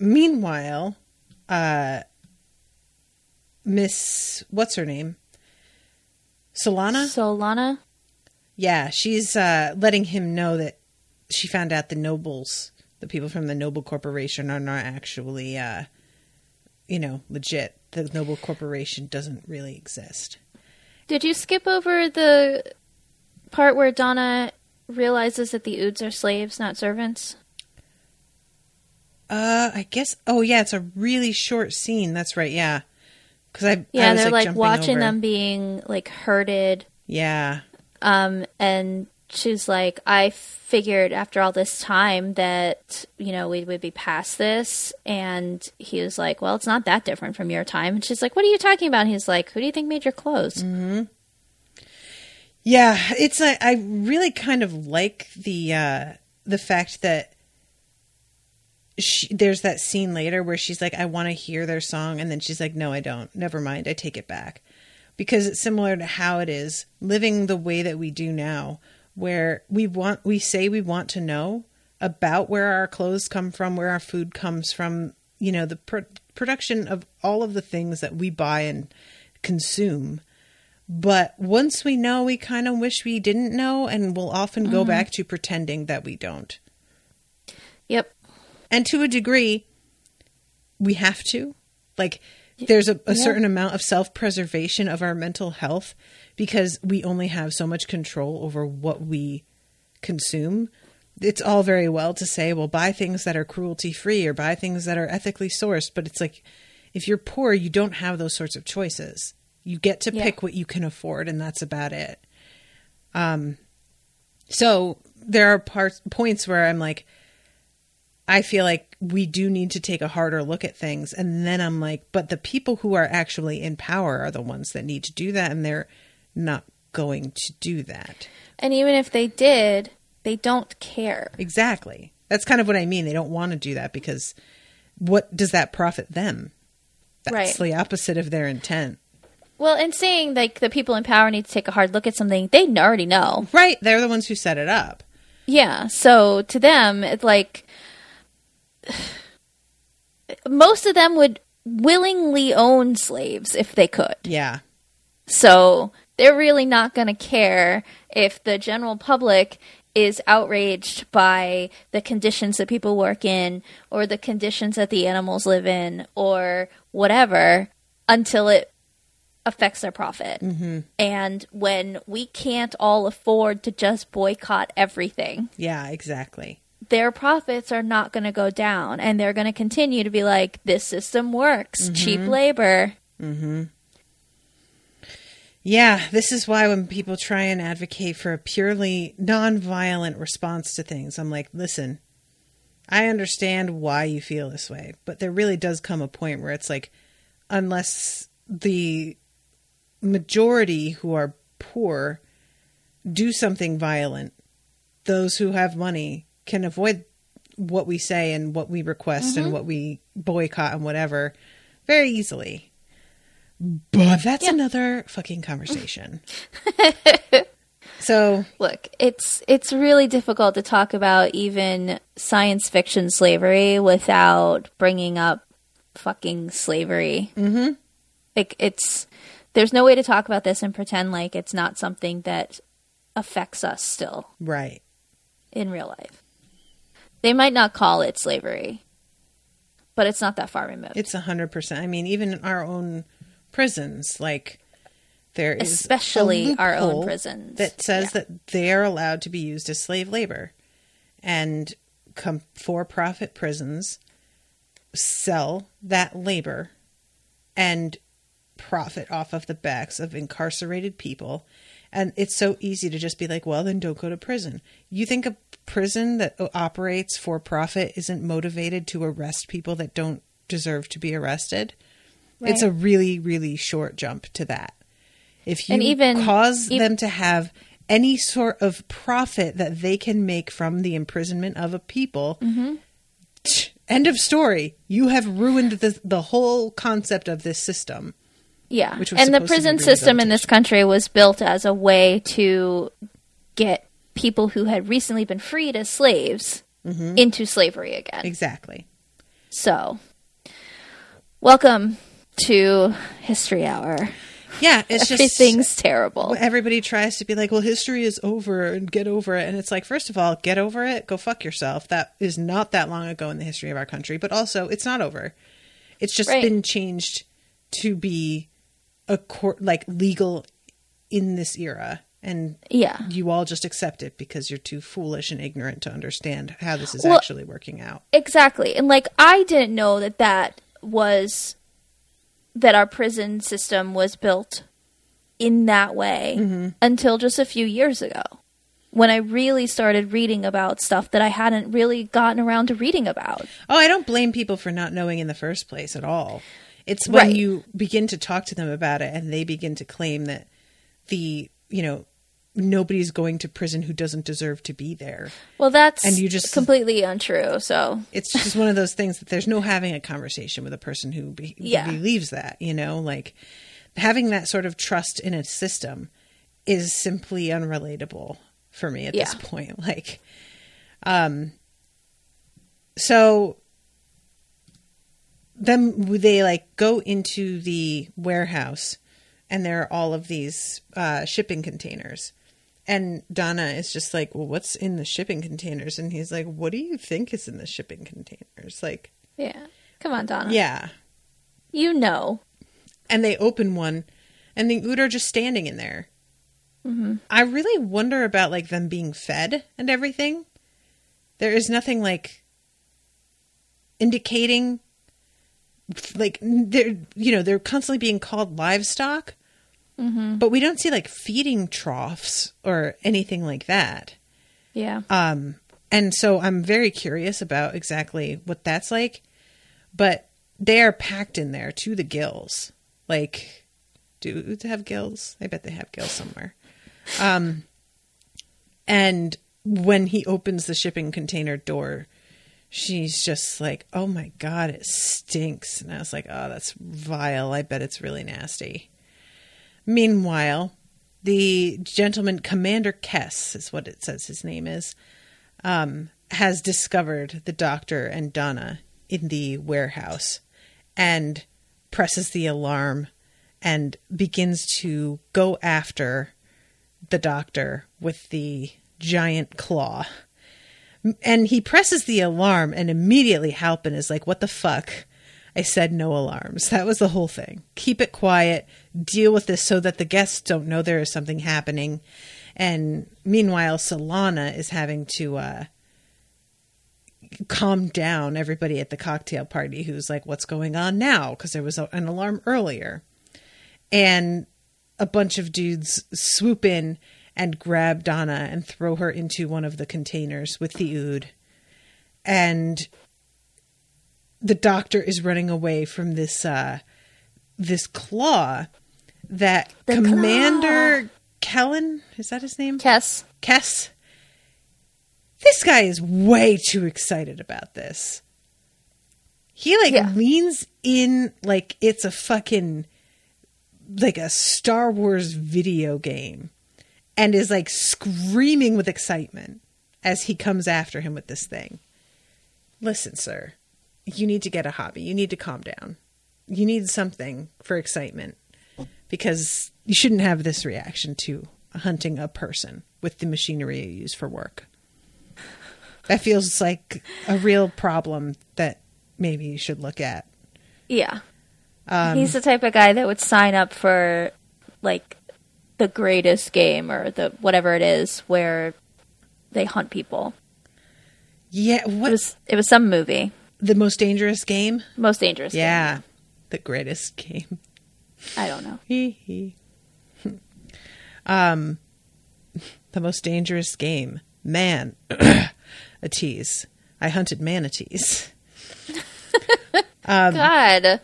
meanwhile, uh Miss what's her name? Solana? Solana? Yeah, she's uh, letting him know that she found out the nobles, the people from the Noble Corporation, are not actually, uh, you know, legit. The Noble Corporation doesn't really exist. Did you skip over the part where Donna realizes that the Oods are slaves, not servants? Uh, I guess. Oh, yeah, it's a really short scene. That's right. Yeah, because I Yeah, I they're like, jumping watching over. them being like herded. Yeah, Um, and she's like, I figured after all this time that, you know, we would be past this. And he was like, Well, it's not that different from your time. And she's like, What are you talking about? And he's like, Who do you think made your clothes? Yeah, it's a, I really kind of like the uh the fact that she, there's that scene later where she's like I want to hear their song and then she's like no I don't. Never mind. I take it back. Because it's similar to how it is living the way that we do now where we want we say we want to know about where our clothes come from, where our food comes from, you know, the pro- production of all of the things that we buy and consume. But once we know, we kind of wish we didn't know, and we'll often go mm-hmm. back to pretending that we don't. Yep. And to a degree, we have to. Like, there's a, a certain amount of self preservation of our mental health because we only have so much control over what we consume. It's all very well to say, well, buy things that are cruelty free or buy things that are ethically sourced. But it's like, if you're poor, you don't have those sorts of choices. You get to Yeah. pick what you can afford, and that's about it. Um, so there are parts points where I'm like, I feel like we do need to take a harder look at things. And then I'm like, but the people who are actually in power are the ones that need to do that, and they're not going to do that. And even if they did, they don't care. Exactly. That's kind of what I mean. They don't want to do that because what does that profit them? That's Right. the opposite of their intent. Well, and saying like the people in power need to take a hard look at something, they already know. Right. They're the ones who set it up. Yeah. So to them, it's like most of them would willingly own slaves if they could. Yeah. So they're really not going to care if the general public is outraged by the conditions that people work in or the conditions that the animals live in or whatever until it affects their profit. Mm-hmm. And when we can't all afford to just boycott everything, Yeah, exactly. their profits are not going to go down and they're going to continue to be like this system works cheap labor Yeah, this is why when people try and advocate for a purely nonviolent response to things, I'm like, listen, I understand why you feel this way, but there really does come a point where it's like, unless the majority who are poor do something violent, those who have money can avoid what we say and what we request and what we boycott and whatever very easily. But that's Yeah. another fucking conversation. so, look it's it's really difficult to talk about even science fiction slavery without bringing up fucking slavery mm-hmm. like it's there's no way to talk about this and pretend like it's not something that affects us still right. in real life They might not call it slavery, but it's not that far removed. It's a hundred percent. I mean, even in our own prisons, like there is Especially a our own prisons. that says Yeah. that they are allowed to be used as slave labor, and com- for-profit prisons sell that labor and profit off of the backs of incarcerated people. And it's so easy to just be like, well, then don't go to prison. You think a prison that operates for profit isn't motivated to arrest people that don't deserve to be arrested? It's a really, really short jump to that. If you And even- cause ev- them to have any sort of profit that they can make from the imprisonment of a people, Mm-hmm. end of story. You have ruined the, the whole concept of this system. Yeah. which And the prison system in this country was built as a way to get people who had recently been freed as slaves Mm-hmm. into slavery again. Exactly. So, welcome to History Hour. Yeah, it's just Everything's terrible. everybody tries to be like, well, history is over and get over it. And it's like, first of all, get over it, go fuck yourself. That is not that long ago in the history of our country. But also, it's not over. It's just Right. been changed to be a court, like legal in this era. And Yeah. you all just accept it because you're too foolish and ignorant to understand how this is Well- actually working out. Exactly. And like I didn't know that that was that our prison system was built in that way Mm-hmm. until just a few years ago. When I really started reading about stuff that I hadn't really gotten around to reading about. Oh, I don't blame people for not knowing in the first place at all. It's when Right. you begin to talk to them about it and they begin to claim that the, you know, nobody's going to prison who doesn't deserve to be there. Well, that's And you just- completely untrue. So, It's just one of those things that there's no having a conversation with a person who, be- Yeah. believes that, you know, like having that sort of trust in a system is simply unrelatable for me at this point. Like, um, so then they like go into the warehouse and there are all of these uh, shipping containers. And Donna is just like, well, what's in the shipping containers? And he's like, what do you think is in the shipping containers? Like, yeah. Come on, Donna. yeah. You know. And they open one, and the Ood are just standing in there. mm-hmm. I really wonder about like them being fed and everything. There is nothing like indicating, like they're you know they're constantly being called livestock, but we don't see like feeding troughs or anything like that. Yeah. Um, and so I'm very curious about exactly what that's like. But they are packed in there to the gills. Like, do oods have gills? I bet they have gills somewhere. Um, and when he opens the shipping container door, she's just like, "Oh my god, it stinks!" And I was like, "Oh, that's vile. I bet it's really nasty." Meanwhile, the gentleman, Commander Kess, is what it says his name is, um, has discovered the doctor and Donna in the warehouse and presses the alarm and begins to go after the doctor with the giant claw. And he presses the alarm, and immediately Halpen is like, What the fuck? I said no alarms. That was the whole thing. Keep it quiet, deal with this so that the guests don't know there is something happening. And meanwhile, Solana is having to uh, calm down everybody at the cocktail party who's like, What's going on now? Because there was a, an alarm earlier. And a bunch of dudes swoop in and grab Donna and throw her into one of the containers with the ood. And the doctor is running away from this uh this claw that The Commander Kellen is that his name? Kess. Kess. This guy is way too excited about this. He like Yeah. leans in like it's a fucking like a Star Wars video game and is like screaming with excitement as he comes after him with this thing. Listen, sir, you need to get a hobby. You need to calm down. You need something for excitement because you shouldn't have this reaction to hunting a person with the machinery you use for work. That feels like a real problem that maybe you should look at. Yeah. Um, He's the type of guy that would sign up for like the greatest game or the whatever it is where they hunt people. yeah, It what was it was some movie. the most dangerous game? Most dangerous. game. Yeah, the greatest game. I don't know. Hee hee. um, the most dangerous game. Man, a tease. I hunted manatees. Um, God,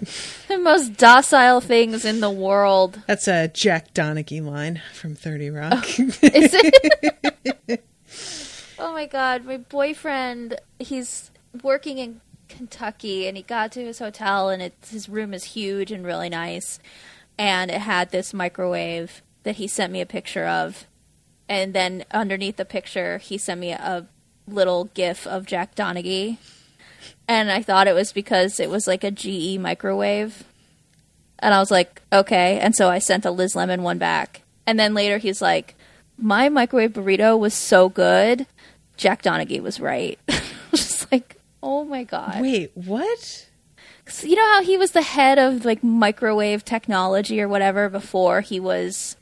the most docile things in the world. That's a Jack Donaghy line from Thirty Rock. Is it? oh my god, my boyfriend, he's working in Kentucky and he got to his hotel and it's, his room is huge and really nice and it had this microwave that he sent me a picture of and then underneath the picture he sent me a little gif of Jack Donaghy and I thought it was because it was like a GE microwave and I was like, okay. And so I sent a Liz Lemon one back. And then later he's like, my microwave burrito was so good. Jack Donaghy was right. Just like, oh my God. Wait, what? You know how he was the head of like microwave technology or whatever before he was,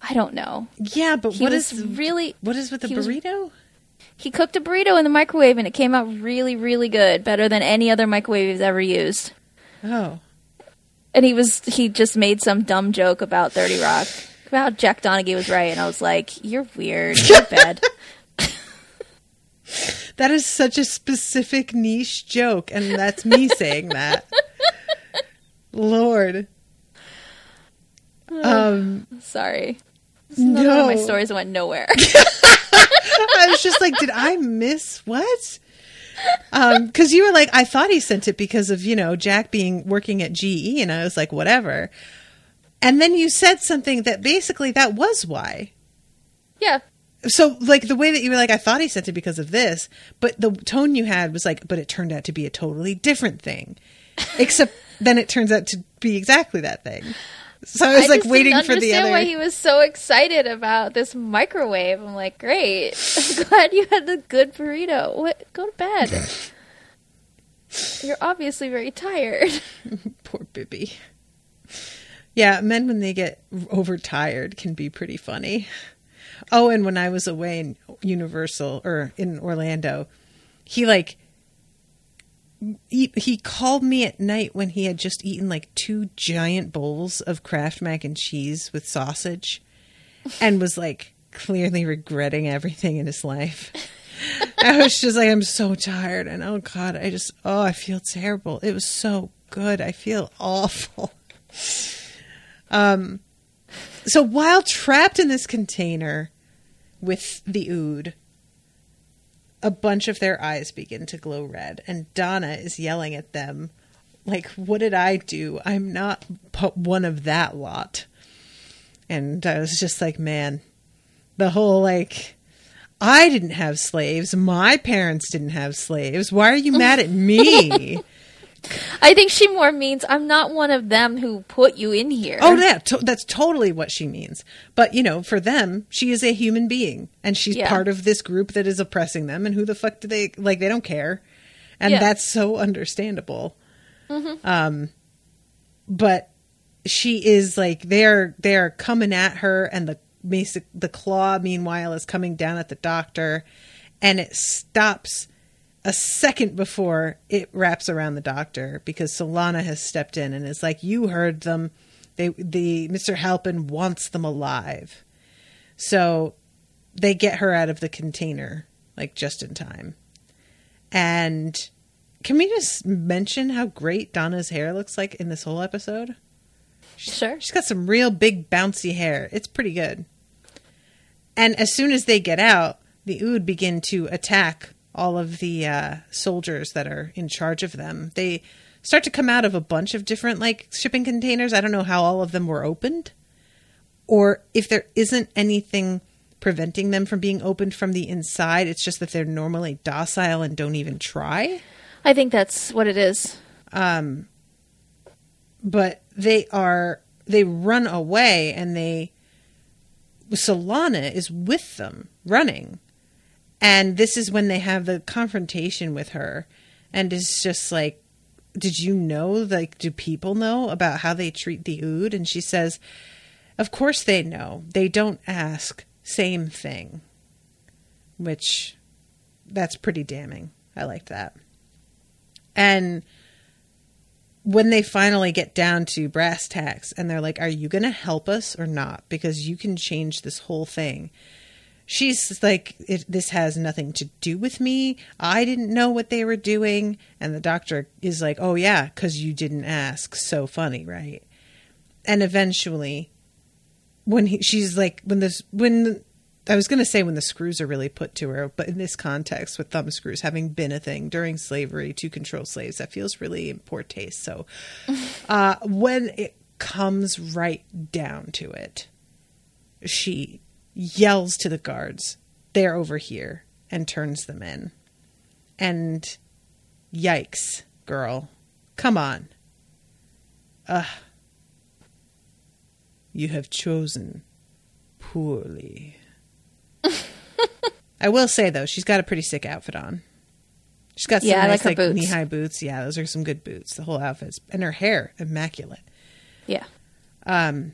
I don't know. Yeah, but He what is really, what is with the he was- burrito? He cooked a burrito in the microwave and it came out really, really good. Better than any other microwave he's ever used. Oh, and he was he just made some dumb joke about 30 rock about jack donaghy was right and i was like you're weird you're bad that is such a specific niche joke, and that's me saying that. Lord. Um, sorry is one of my stories went nowhere I was just like, did I miss what? Um, because you were like, I thought he sent it because of you know Jack being working at GE, and I was like, whatever. And then you said something that basically that was why. yeah So like the way that you were like, I thought he sent it because of this, but the tone you had was like, but it turned out to be a totally different thing. Except then it turns out to be exactly that thing. So I was like just waiting for the understand other. why he was so excited about this microwave i'm like great i'm glad you had the good burrito what go to bed you're obviously very tired Poor Bibby. Yeah, men when they get overtired can be pretty funny. Oh, and when I was away in Universal or in Orlando, he like he, he called me at night when he had just eaten like two giant bowls of Kraft mac and cheese with sausage and was like clearly regretting everything in his life. I was just like, I'm so tired. And oh God, I just, oh, I feel terrible. It was so good. I feel awful. Um, so while trapped in this container with the ood, a bunch of their eyes begin to glow red, and Donna is yelling at them, like, What did I do? I'm not one of that lot. And I was just like, Man, the whole like, I didn't have slaves. My parents didn't have slaves. Why are you mad at me? i think she more means i'm not one of them who put you in here Oh, yeah, to- that's totally what she means. But you know, for them, she is a human being, and she's Yeah. part of this group that is oppressing them. And who the fuck do they like? They don't care, and Yeah. that's so understandable. Um, but she is like they're they're coming at her, and the basic the claw meanwhile is coming down at the doctor, and it stops a second before it wraps around the doctor because Solana has stepped in and is like, "You heard them. They the Mr. Halpen wants them alive." So they get her out of the container like just in time. And can we just mention how great Donna's hair looks like in this whole episode? sure She's got some real big bouncy hair. It's pretty good. And as soon as they get out, the Ood begin to attack all of the uh, soldiers that are in charge of them. They start to come out of a bunch of different like shipping containers. I don't know how all of them were opened, or if there isn't anything preventing them from being opened from the inside. It's just that they're normally docile and don't even try. i think that's what it is but they are they run away and they Solana is with them running And this is when they have the confrontation with her. And it's just like, did you know? Like, do people know about how they treat the ood? And she says, of course they know. They don't ask. Same thing. Which, that's pretty damning. I like that. And when they finally get down to brass tacks and they're like, Are you going to help us or not? Because you can change this whole thing. She's like, This has nothing to do with me. I didn't know what they were doing. And the doctor is like, Oh, yeah, because you didn't ask. So funny, right? And eventually, when he, she's like, when this, when I was going to say when the screws are really put to her, but in this context, with thumb screws having been a thing during slavery to control slaves, that feels really in poor taste. So, uh, when it comes right down to it, she yells to the guards, "They're over here," and turns them in. And yikes, girl, come on. Ugh. You have chosen poorly. I will say though, she's got a pretty sick outfit on. She's got some Yeah, nice like like boots. knee high boots. Yeah, those are some good boots. The whole outfit's and her hair immaculate. Yeah. Um.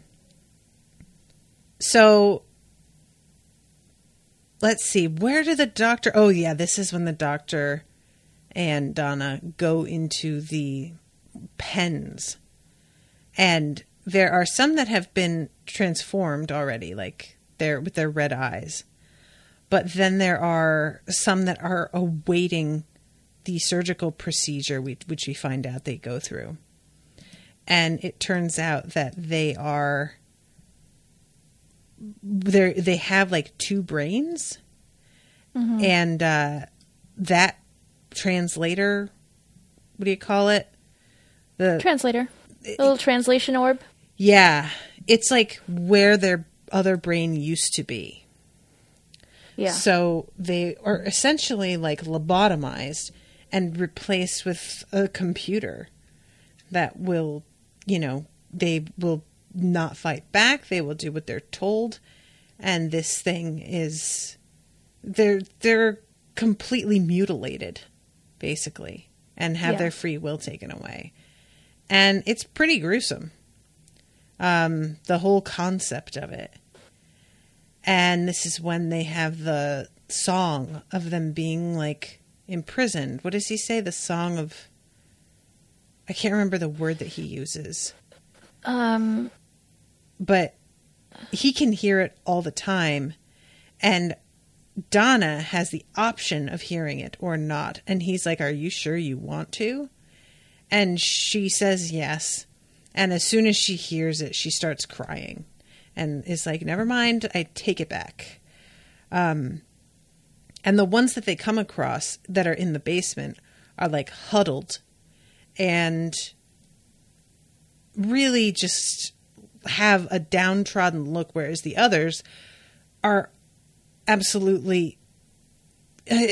So let's see, where did the doctor Oh yeah, this is when the doctor and Donna go into the pens. And there are some that have been transformed already, like they're with their red eyes. But then there are some that are awaiting the surgical procedure, which we find out they go through. And it turns out that they are they they have like two brains, and uh, that translator, what do you call it? The Translator. A little translation orb. yeah, it's like where their other brain used to be. Yeah. So they are essentially like lobotomized and replaced with a computer that will, you know, they will not fight back. They will do what they're told, and this thing is they're they're completely mutilated, basically, and have Yeah. their free will taken away, and it's pretty gruesome. Um, the whole concept of it and this is when they have the song of them being like imprisoned. What does he say? The song of I can't remember the word that he uses, Um. But he can hear it all the time and Donna has the option of hearing it or not. And he's like, Are you sure you want to? And she says yes. And as soon as she hears it, she starts crying and is like, Never mind, I take it back. Um, and the ones that they come across that are in the basement are like huddled and really just have a downtrodden look, whereas the others are absolutely uh,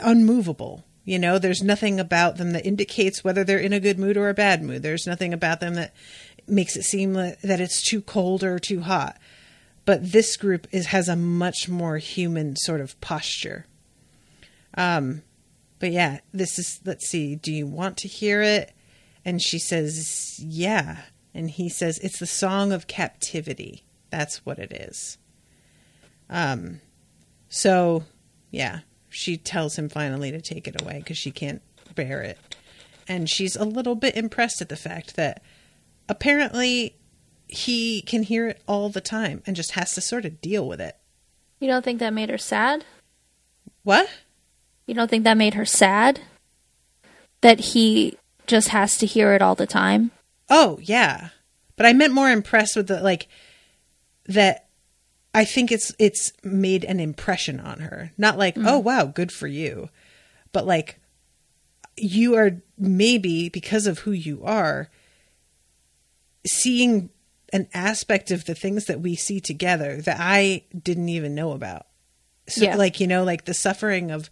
unmovable. You know, there's nothing about them that indicates whether they're in a good mood or a bad mood. There's nothing about them that makes it seem that it's too cold or too hot. But this group is has a much more human sort of posture. Um, but yeah, this is. Let's see. Do you want to hear it? And she says, "Yeah." And he says, "It's the song of captivity. That's what it is." Um, so yeah, she tells him finally to take it away because she can't bear it. And she's a little bit impressed at the fact that apparently he can hear it all the time and just has to sort of deal with it. You don't think that made her sad? What? You don't think that made her sad? That he just has to hear it all the time? Oh, yeah. But I meant more impressed with the like that I think it's it's made an impression on her. Not like, mm. "Oh, wow, good for you." But like you are maybe because of who you are seeing an aspect of the things that we see together that I didn't even know about. So Yeah. like, you know, like the suffering of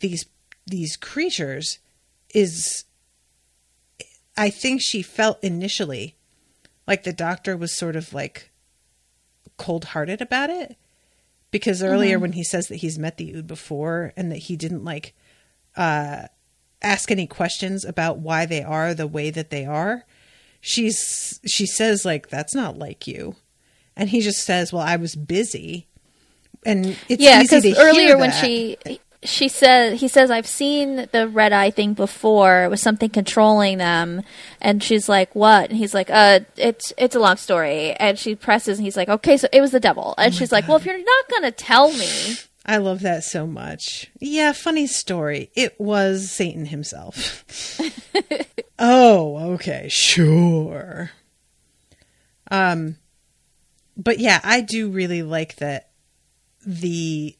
these these creatures is I think she felt initially like the doctor was sort of like cold hearted about it because earlier when he says that he's met the Ood before and that he didn't like uh, ask any questions about why they are the way that they are, she's she says like that's not like you, and he just says, "Well, I was busy." And it's yeah, easy because earlier when she she said he says I've seen the red eye thing before. It was something controlling them, and she's like, "What?" And he's like, "Uh, it's it's a long story." And she presses, and he's like, "Okay, so it was the devil." Oh And she's like, "Well, if you're not gonna tell me." I love that so much. Yeah, funny story. It was Satan himself. oh, okay, sure. Um but yeah, I do really like that the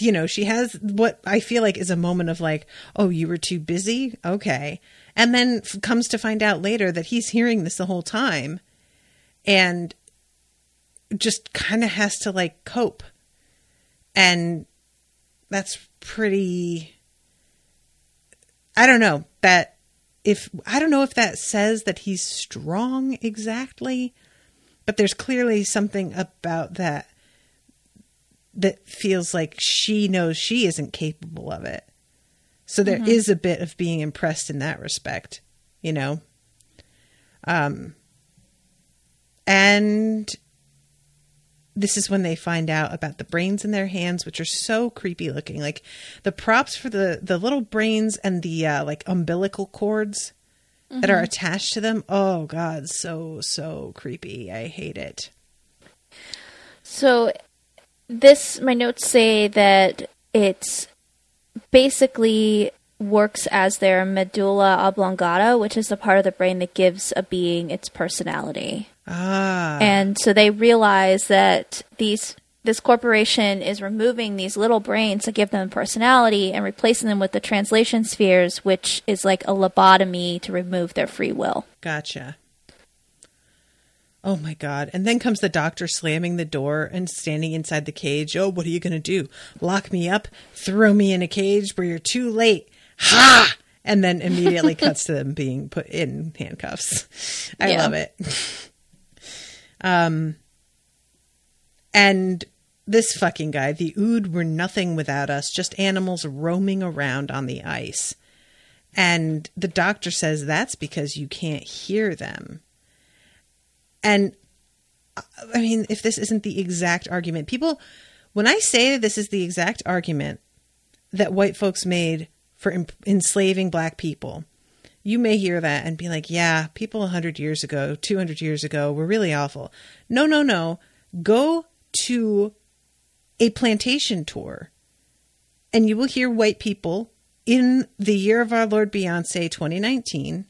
you know, she has what I feel like is a moment of like, "Oh, you were too busy?" Okay. And then f- comes to find out later that he's hearing this the whole time and just kind of has to like cope and that's pretty i don't know that if i don't know if that says that he's strong exactly but there's clearly something about that that feels like she knows she isn't capable of it. So there is a bit of being impressed in that respect you know? Um and this is when they find out about the brains in their hands which are so creepy looking. Like the props for the the little brains and the uh, like umbilical cords that are attached to them. Oh god so so creepy. I hate it. So this my notes say that it's basically works as their medulla oblongata, which is the part of the brain that gives a being its personality. ah And so they realize that these this corporation is removing these little brains to give them personality and replacing them with the translation spheres, which is like a lobotomy to remove their free will. Gotcha. Oh my god. And then comes the doctor slamming the door and standing inside the cage. Oh, what are you going to do? Lock me up? Throw me in a cage where you're too late? Ha! And then immediately cuts to them being put in handcuffs. I Yeah. love it. Um and this fucking guy, the Ood were nothing without us, just animals roaming around on the ice. And the doctor says that's because you can't hear them. And uh, I mean, if this isn't the exact argument, people, when I say this is the exact argument that white folks made for en- enslaving black people, you may hear that and be like, yeah, people 100 years ago, 200 years ago were really awful. No, no, no. Go to a plantation tour and you will hear white people in the year of our Lord Beyonce 2019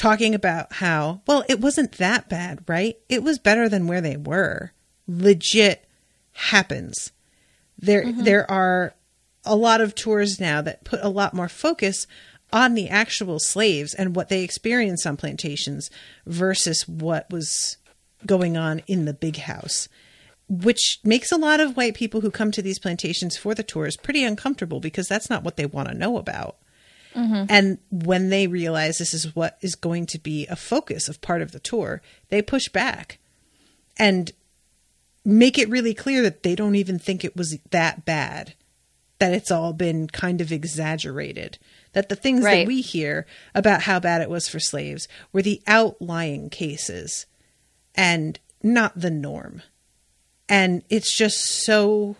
talking about how, well, it wasn't that bad, right? It was better than where they were. Legit happens. There mm-hmm. there are a lot of tours now that put a lot more focus on the actual slaves and what they experienced on plantations versus what was going on in the big house which makes a lot of white people who come to these plantations for the tours pretty uncomfortable because that's not what they want to know about. Mm-hmm. And when they realize this is what is going to be a focus of part of the tour, they push back and make it really clear that they don't even think it was that bad, that it's all been kind of exaggerated, that the things Right. that we hear about how bad it was for slaves were the outlying cases and not the norm. And it's just so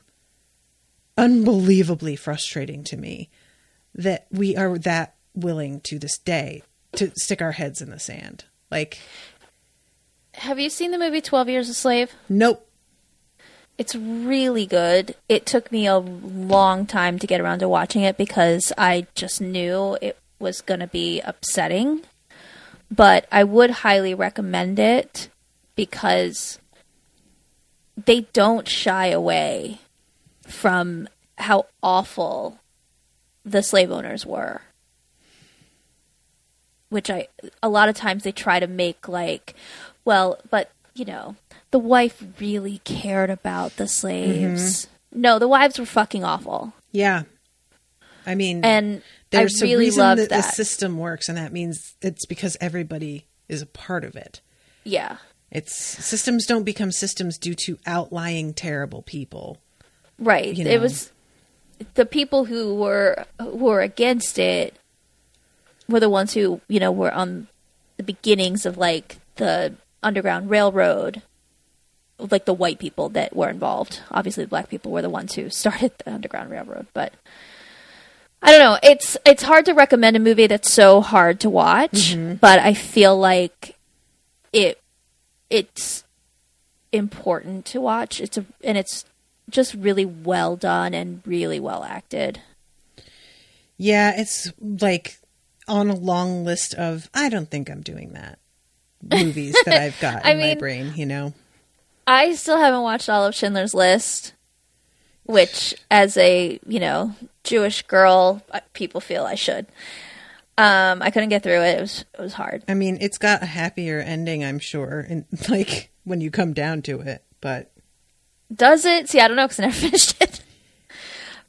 unbelievably frustrating to me that we are that willing to this day to stick our heads in the sand. Like, Have you seen the movie 12 Years a Slave? nope. It's really good. It took me a long time to get around to watching it because I just knew it was going to be upsetting. But I would highly recommend it because they don't shy away from how awful the slave owners were. Which I, a lot of times they try to make like, well, but, you know, the wife really cared about the slaves. Mm-hmm. No, the wives were fucking awful. Yeah. I mean, And there's I a really reason loved that, that. the system works, and that means it's because everybody is a part of it. yeah. It's systems don't become systems due to outlying terrible people. Right. You know. It was the people who were who were against it were the ones who, you know, were on the beginnings of like the underground railroad like the white people that were involved. Obviously the black people were the ones who started the underground railroad, but I don't know. It's it's hard to recommend a movie that's so hard to watch, mm-hmm. but I feel like it it's important to watch. It's a and it's just really well done and really well acted. Yeah, it's like on a long list of I don't think I'm doing that movies that I've got in my brain, you know. I still haven't watched all of Schindler's List, which, as a you know Jewish girl, uh, people feel I should. Um, I couldn't get through it. It was it was hard. I mean, it's got a happier ending, I'm sure, and like when you come down to it, but Does it? See, I don't know because I never finished it.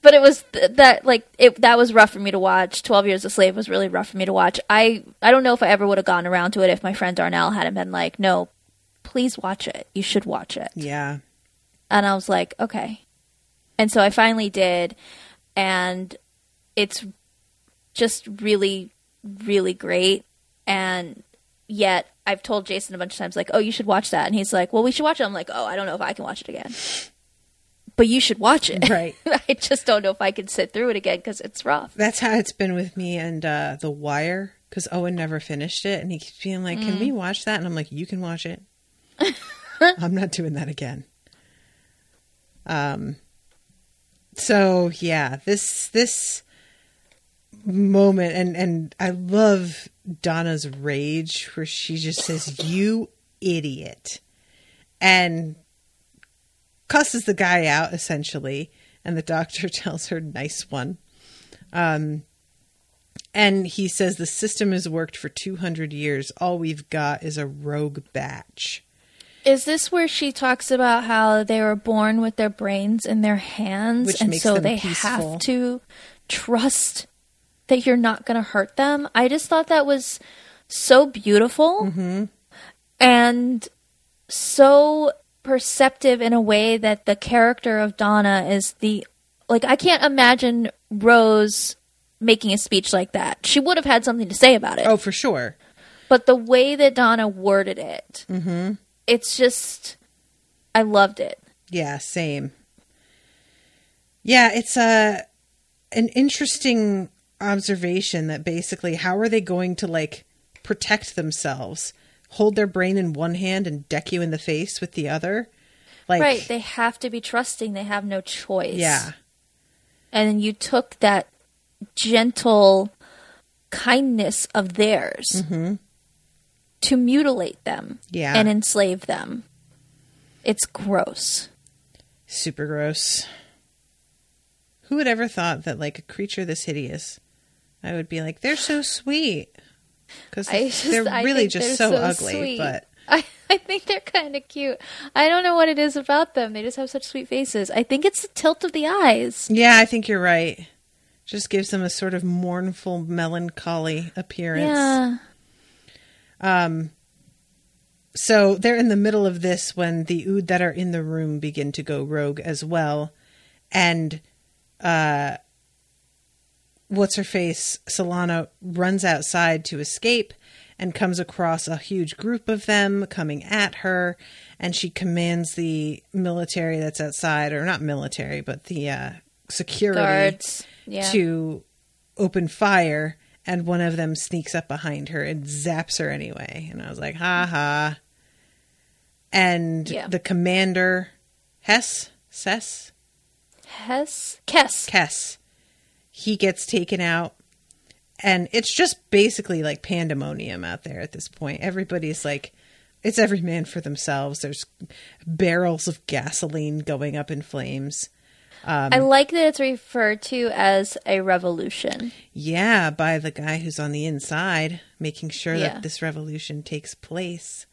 But it was th- that like it that was rough for me to watch. Twelve Years a Slave was really rough for me to watch. I I don't know if I ever would have gone around to it if my friend Darnell hadn't been like, "No, please watch it. You should watch it." yeah. And I was like, okay. And so I finally did. And it's just really, really great. And yet I've told Jason a bunch of times, like, oh, you should watch that. And he's like, well, we should watch it. I'm like, oh, I don't know if I can watch it again. But you should watch it. Right. I just don't know if I can sit through it again because it's rough. That's how it's been with me and uh The Wire cuz Owen never finished it and he keeps being like, "Can we watch that?" And I'm like, "You can watch it." I'm not doing that again. Um so yeah, this this moment and and I love Donna's rage where she just says, "You idiot." And cusses the guy out essentially and the doctor tells her nice one um and he says the system has worked for 200 years all we've got is a rogue batch Is this where she talks about how they were born with their brains in their hands Which and so they peaceful. have to trust that you're not going to hurt them? I just thought that was so beautiful Mm-hmm. and so perceptive in a way that the character of Donna is the like I can't imagine Rose making a speech like that. She would have had something to say about it oh for sure but the way that Donna worded it, it's just, I loved it. yeah same yeah it's a an interesting observation that basically how are they going to like protect themselves hold their brain in one hand and deck you in the face with the other like right, they have to be trusting. They have no choice. yeah and then you took that gentle kindness of theirs mm-hmm. to mutilate them Yeah. and enslave them. It's gross. Super gross. Who would ever thought that like a creature this hideous, I would be like, they're so sweet because they're I really just they're so, ugly. sweet. But I, I think they're kind of cute. I don't know what it is about them. They just have such sweet faces. I think it's the tilt of the eyes. yeah, I think you're right. Just gives them a sort of mournful, melancholy appearance. Yeah. Um. So they're in the middle of this when the Ood that are in the room begin to go rogue as well, and uh, what's her face Solana runs outside to escape and comes across a huge group of them coming at her, and she commands the military that's outside, or not military, but the uh, security Guards. Yeah. to open fire and one of them sneaks up behind her and zaps her anyway and i was like ha ha and Yeah. the commander hess sess Hess? Kess. kess he gets taken out and it's just basically like pandemonium out there at this point everybody's like it's every man for themselves there's barrels of gasoline going up in flames I like that it's referred to as a revolution. Yeah, by the guy who's on the inside, making sure Yeah. that this revolution takes place.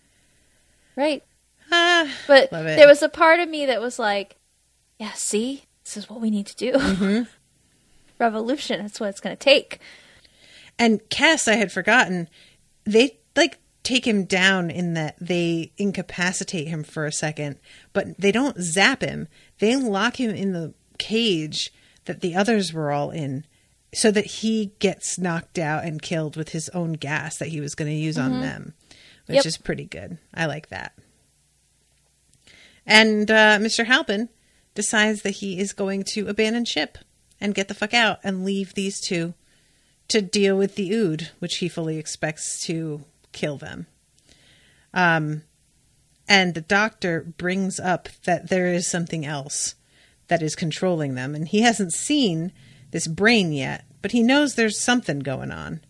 Right. Ah, But there was a part of me that was like, yeah, see, this is what we need to do. Mm-hmm. Revolution, that's what it's going to take. and Cass, I had forgotten. They like take him down in that they incapacitate him for a second, but they don't zap him. They lock him in the cage that the others were all in so that he gets knocked out and killed with his own gas that he was going to use on them, which Yep. is pretty good. I like that. And uh, Mr. Halpen decides that he is going to abandon ship and get the fuck out and leave these two to deal with the Ood, which he fully expects to kill them. Um, and the doctor brings up that there is something else that is controlling them, and he hasn't seen this brain yet, but he knows there's something going on.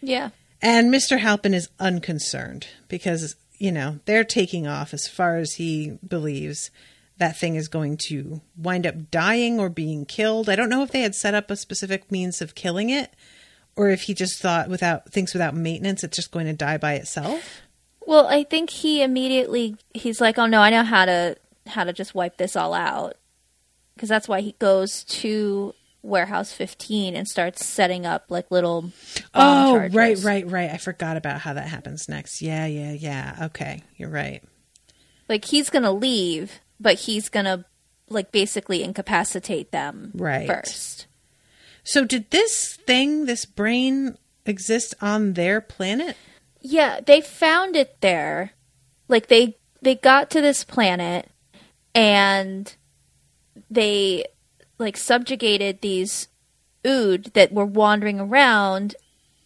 Yeah. And Mr. Halpen is unconcerned because, you know, they're taking off as far as he believes that thing is going to wind up dying or being killed. I don't know if they had set up a specific means of killing it or if he just thought without thinks without maintenance it's just going to die by itself. Well, I think he immediately he's like, "Oh no, I know how to how to just wipe this all out." Because that's why he goes to warehouse 15 and starts setting up like little Oh, charges. right, right, right. I forgot about how that happens next. Yeah, yeah, yeah. Okay, you're right. Like he's going to leave, but he's going to like basically incapacitate them Right. first. So did this thing, this brain exist on their planet? Yeah, they found it there. Like they they got to this planet and they like subjugated these ood that were wandering around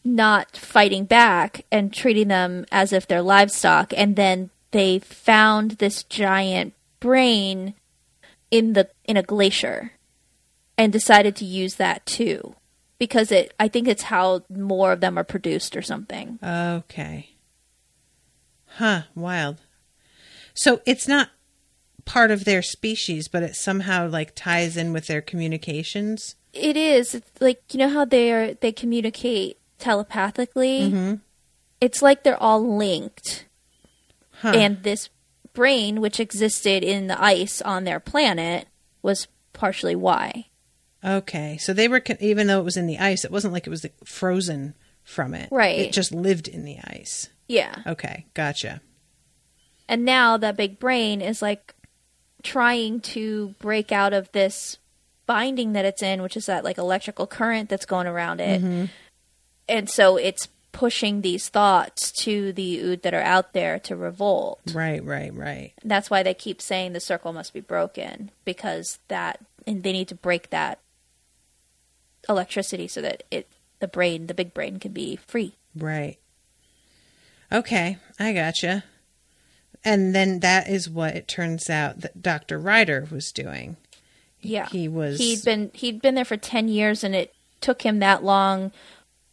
not fighting back and treating them as if they're livestock and then they found this giant brain in the in a glacier and decided to use that too because it I think it's how more of them are produced or something. Okay. Huh, wild. So it's not part of their species, but it somehow like ties in with their communications. It is. It's like you know how they are they communicate telepathically. Mm-hmm. It's like they're all linked. Huh. And this brain which existed in the ice on their planet was partially why. okay. So they were even though it was in the ice, it wasn't like it was frozen from it. Right. It just lived in the ice. Yeah. Okay, gotcha. And now that big brain is like trying to break out of this binding that it's in, which is that like electrical current that's going around it. Mm-hmm. And so it's pushing these thoughts to the ood that are out there to revolt. Right, right, right. That's why they keep saying the circle must be broken because that and they need to break that electricity so that it the brain, the big brain can be free. Right. Okay, I gotcha. And then that is what it turns out that Dr. Ryder was doing. Yeah. He was He'd been he'd been there for 10 years and it took him that long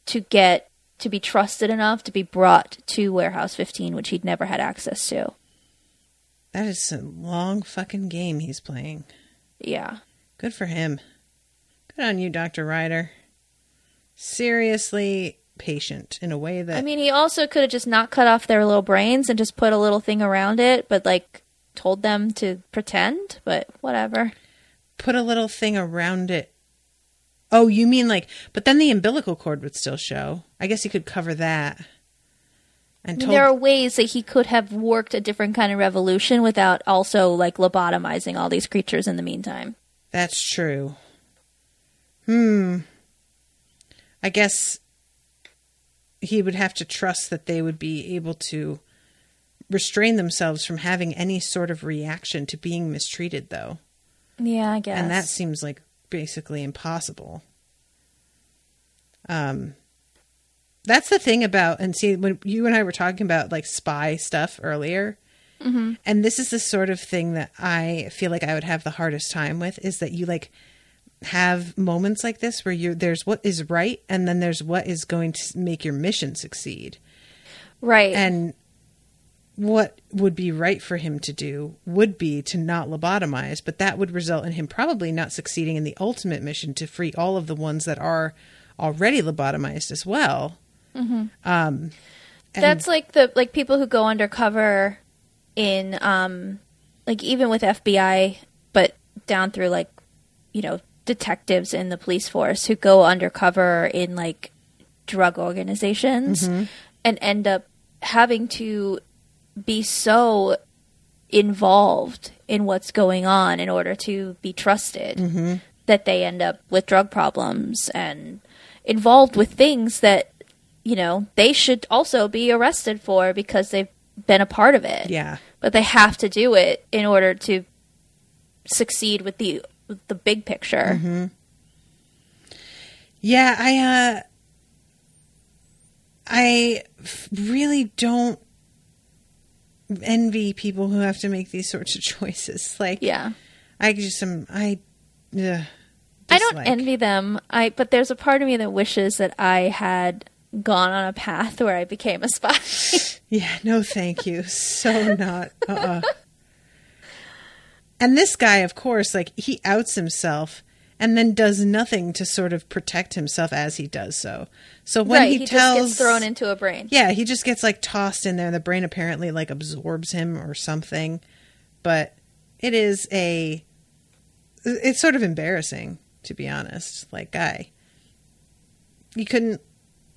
to get to be trusted enough to be brought to warehouse 15 which he'd never had access to. That is a long fucking game he's playing. Yeah. Good for him. Good on you, Dr. Ryder. Seriously patient in a way that I mean, he also could have just not cut off their little brains and just put a little thing around it, but like told them to pretend, but whatever. put a little thing around it. Oh, you mean like but then the umbilical cord would still show. I guess he could cover that. And told there are ways that he could have worked a different kind of revolution without also like lobotomizing all these creatures in the meantime. That's true. Hmm. I guess he would have to trust that they would be able to restrain themselves from having any sort of reaction to being mistreated, though. Yeah, I guess. And that seems like basically impossible. Um, that's the thing about, and see, when you and I were talking about like spy stuff earlier, mm-hmm. and this is the sort of thing that I feel like I would have the hardest time with is that you like have moments like this where you're there's what is right and then there's what is going to make your mission succeed right. and what would be right for him to do would be to not lobotomize, but that would result in him probably not succeeding in the ultimate mission to free all of the ones that are already lobotomized as well. Um, and- That's like the like people who go undercover in um like even with FBI but down through like you know detectives in the police force who go undercover in like drug organizations and end up having to be so involved in what's going on in order to be trusted that they end up with drug problems and involved with things that you know they should also be arrested for because they've been a part of it Yeah. but they have to do it in order to succeed with the with the big picture Yeah, I uh I really don't envy people who have to make these sorts of choices. Like yeah I just am I ugh, I don't envy them. I but there's a part of me that wishes that I had gone on a path where I became a spy. Yeah, no thank you. So not uh-uh. And this guy, of course, like he outs himself and then does nothing to sort of protect himself as he does so. So when right, he, he, tells just gets thrown into a brain. Yeah, he just gets like tossed in there. And the brain apparently like absorbs him or something. But it is a it's sort of embarrassing to be honest. Like guy, you couldn't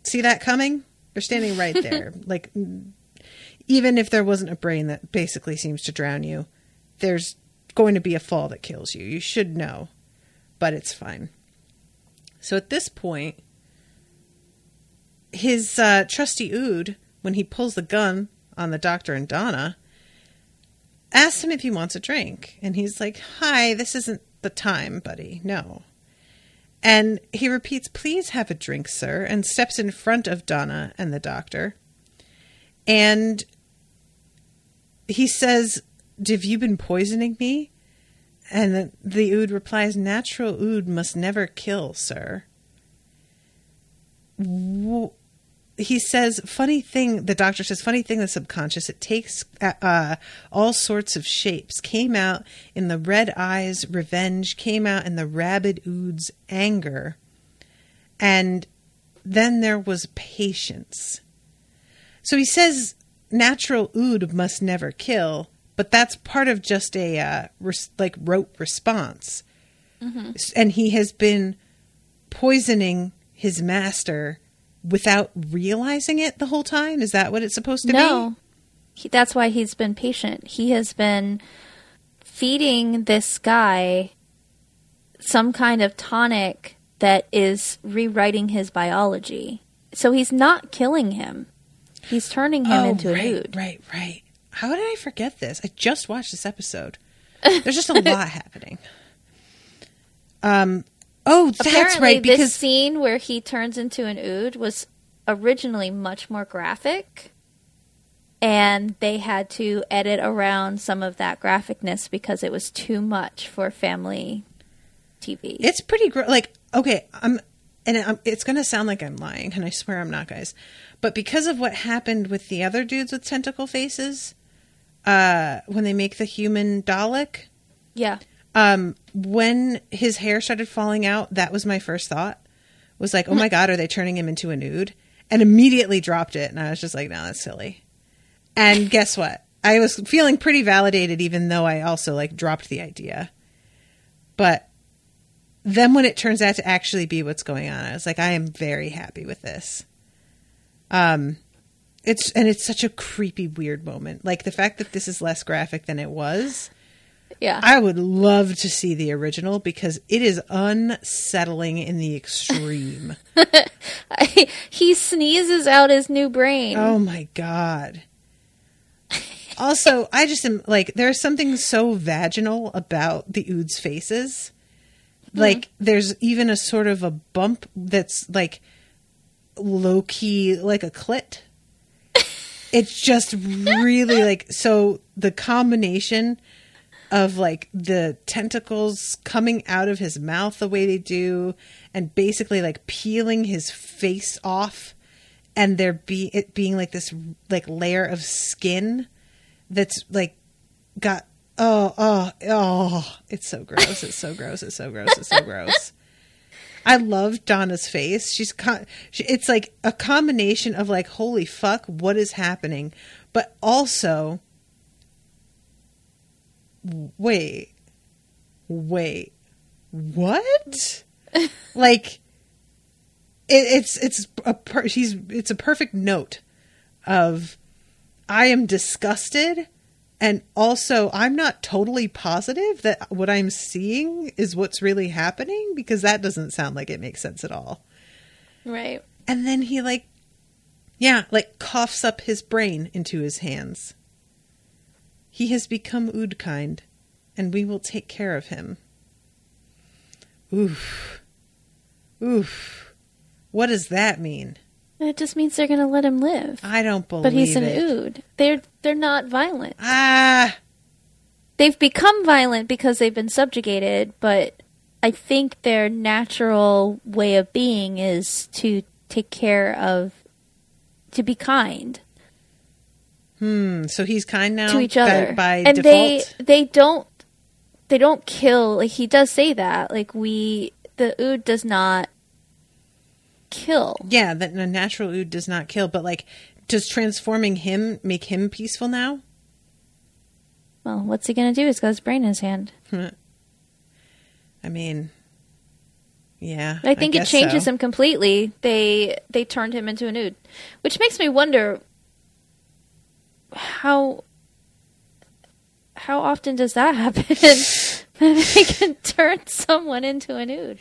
see that coming? They're standing right there. like even if there wasn't a brain that basically seems to drown you, there's going to be a fall that kills you. You should know. But it's fine. So at this point, his uh, trusty Ood, when he pulls the gun on the doctor and Donna, asks him if he wants a drink. And he's like, Hi, this isn't the time, buddy. No. And he repeats, Please have a drink, sir, and steps in front of Donna and the doctor. And he says, Have you been poisoning me? And the, Ood replies, Natural Ood must never kill, sir. He says funny thing the doctor says funny thing the subconscious. It takes uh, uh, all sorts of shapes. Came out in the red eyes revenge. Came out in the rabid oods anger. And then there was patience. So he says natural ood must never kill but that's part of just a uh, res- like rote response. S- and he has been poisoning his master without realizing it the whole time? Is that what it's supposed to be? No, he, that's why he's been patient. He has been feeding this guy some kind of tonic that is rewriting his biology. So he's not killing him. He's turning him oh, into right, an ood. right, right. How did I forget this? I just watched this episode. There's just a lot happening. Um. Oh, that's Apparently, right. this Because scene where he turns into an ood was originally much more graphic, and they had to edit around some of that graphicness because it was too much for family TV. it's pretty gr- like okay i'm and I'm, it's going to sound like i'm lying and i swear i'm not guys but because of what happened with the other dudes with tentacle faces uh when they make the human dalek yeah, um when his hair started falling out that was my first thought. Was like oh my god are they turning him into an Ood? And immediately dropped it. And i was just like no that's silly. And guess what? I was feeling pretty validated even though i also like dropped the idea. But then when it turns out to actually be what's going on i was like i am very happy with this. Um it's and it's such a creepy weird moment. Like the fact that this is less graphic than it was yeah. I would love to see the original because it is unsettling in the extreme. he sneezes out his new brain. oh my god. Also, I just am like there's something so vaginal about the Ood's faces. Hmm. Like there's even a sort of a bump that's like low key like a clit. It's just really like so the combination of like the tentacles coming out of his mouth the way they do and basically like peeling his face off and there be it being like this like layer of skin that's like got oh oh oh it's so gross it's so gross it's so gross it's so gross I love Donna's face. She's con- she, it's like a combination of like holy fuck what is happening but also wait wait what like it, it's it's a per- she's it's a perfect note of I am disgusted. And also, I'm not totally positive that what I'm seeing is what's really happening because that doesn't sound like it makes sense at all. Right. And then he, like, yeah, like coughs up his brain into his hands. He has become Oodkind, and we will take care of him. Oof. Oof. What does that mean? It just means they're going to let him live. I don't believe it. but he's an it. ood. They're they're not violent. Ah, They've become violent because they've been subjugated, but I think their natural way of being is to take care of to be kind hmm. So he's kind now to each other. by, and they default. they don't they don't kill like he does say that. Like we the ood does not kill. yeah, that a natural ood does not kill, but like, does transforming him make him peaceful now? Well, what's he gonna do? He's got his brain in his hand. I mean, yeah, I think it guess changes so. him completely. They they turned him into an Ood, which makes me wonder how how often does that happen? that they can turn someone into a nude.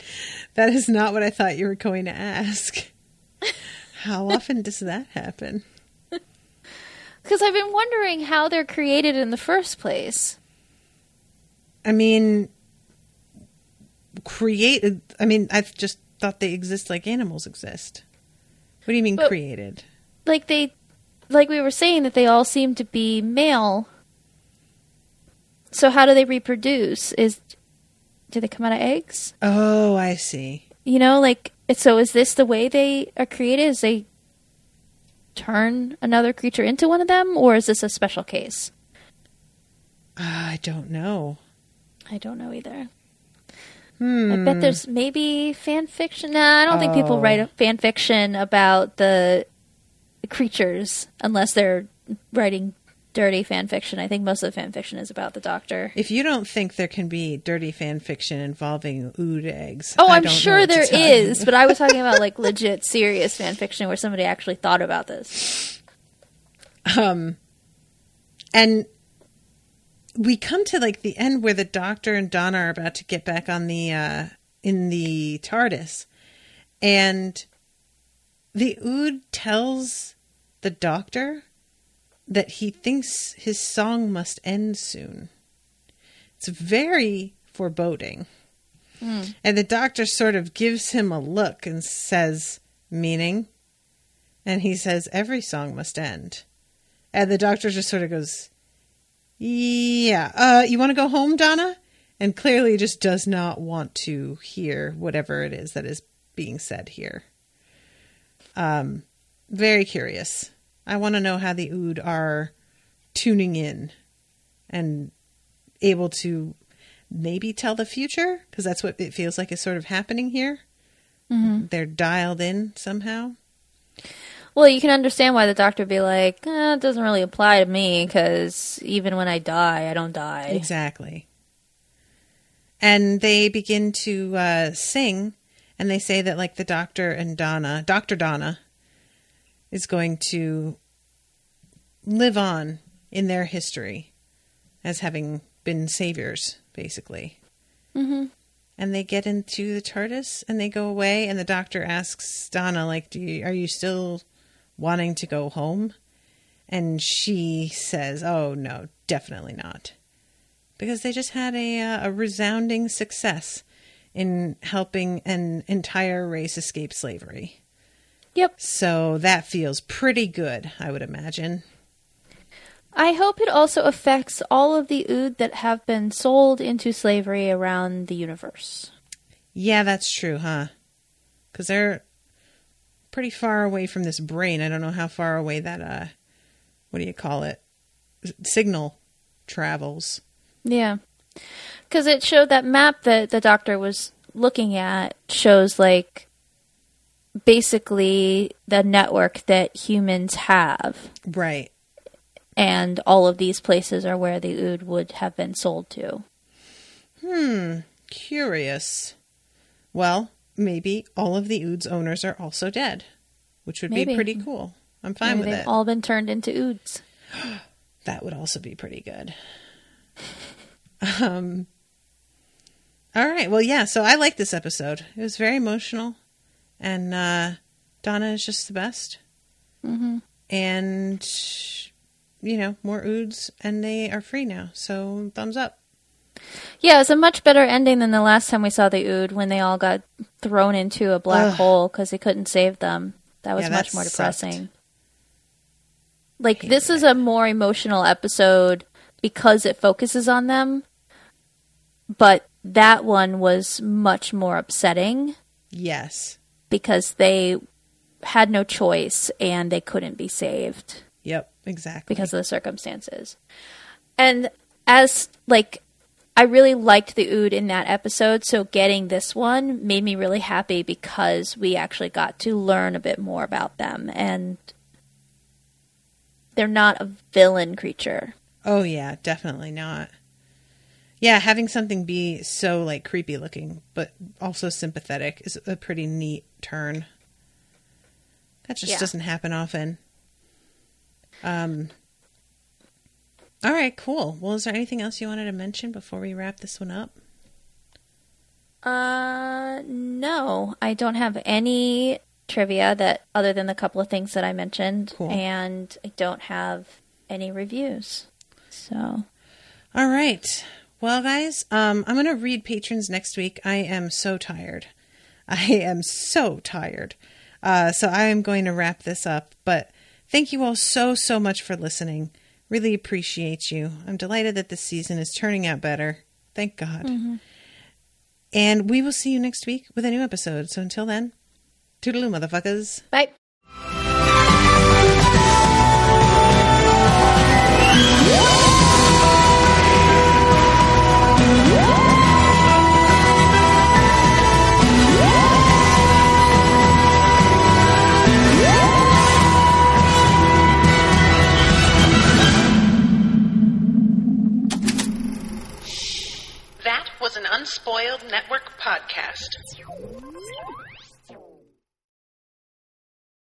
That is not what I thought you were going to ask. How often does that happen? Because I've been wondering how they're created in the first place. I mean, created. I mean, I've just thought they exist like animals exist. What do you mean But- created? Like they, like we were saying, that they all seem to be male. So how do they reproduce? Is do they come out of eggs? Oh, I see. You know, like so is this the way they are created? Is they turn another creature into one of them, or is this a special case? Ah, I don't know. I don't know either. Hmm. I bet there's maybe fan fiction. Nah, I don't think people Oh. write a fan fiction about the creatures unless they're writing dirty fan fiction. I think most of the fan fiction is about the doctor. If you don't think there can be dirty fan fiction involving ood eggs, Oh, I I'm sure there is, but I was talking about like legit serious fan fiction where somebody actually thought about this. Um, and we come to like the end where the doctor and Donna are about to get back on the uh in the TARDIS, and the Ood tells the doctor that he thinks his song must end soon. It's very foreboding. And the doctor sort of gives him a look and says, Meaning? And he says, Every song must end. And the doctor just sort of goes, Yeah, uh, you want to go home, Donna? And clearly just does not want to hear whatever it is that is being said here. Um, very curious. I want to know how the Ood are tuning in and able to maybe tell the future because that's what it feels like is sort of happening here. They're dialed in somehow. Well, you can understand why the doctor would be like, eh, it doesn't really apply to me because even when I die, I don't die. Exactly. And they begin to uh, sing, and they say that, like, the doctor and Donna, Dr. Donna, is going to live on in their history as having been saviors, basically. hmm And they get into the TARDIS and they go away, and the doctor asks Donna, like, Do you, are you still wanting to go home? And she says, Oh, no, definitely not. Because they just had a, uh, a resounding success in helping an entire race escape slavery. Yep. So that feels pretty good, I would imagine. I hope it also affects all of the ood that have been sold into slavery around the universe. Yeah, that's true, huh? Because they're pretty far away from this brain. I don't know how far away that, uh, what do you call it? Signal travels. Yeah. Because it showed that map that the doctor was looking at shows like basically the network that humans have. Right. And all of these places are where the ood would have been sold to. Hmm. Curious. Well, maybe all of the Ood's owners are also dead, which would Maybe. be pretty cool. I'm fine Maybe with they've it. all been turned into oods. that would also be pretty good. Um, all right. Well, yeah. So I like this episode. It was very emotional, and uh, Donna is just the best. Mm-hmm. And you know, more oods, and they are free now. So thumbs up. Yeah, it was a much better ending than the last time we saw the Ood when they all got thrown into a black Ugh. hole because they couldn't save them. That was Yeah, that much more sucked. depressing. Like this is a more emotional episode because it focuses on them, but that one was much more upsetting Yes. Because they had no choice and they couldn't be saved. Yep. Exactly. because of the circumstances. And as like I really liked the Ood in that episode, so getting this one made me really happy because we actually got to learn a bit more about them and they're not a villain creature. Oh yeah, definitely not. Yeah, having something be so like creepy looking, but also sympathetic is a pretty neat turn. That just Yeah. doesn't happen often. Um. All right, cool. Well, is there anything else you wanted to mention before we wrap this one up? Uh no, I don't have any trivia that other than the couple of things that I mentioned Cool. and I don't have any reviews. So, All right. Well, guys, um, I'm going to read patrons next week. I am so tired. I am so tired. Uh, so I am going to wrap this up. But thank you all so, so much for listening. Really appreciate you. I'm delighted that this season is turning out better. Thank God. And we will see you next week with a new episode. So until then, toodaloo, motherfuckers. bye. Unspoiled Network podcast.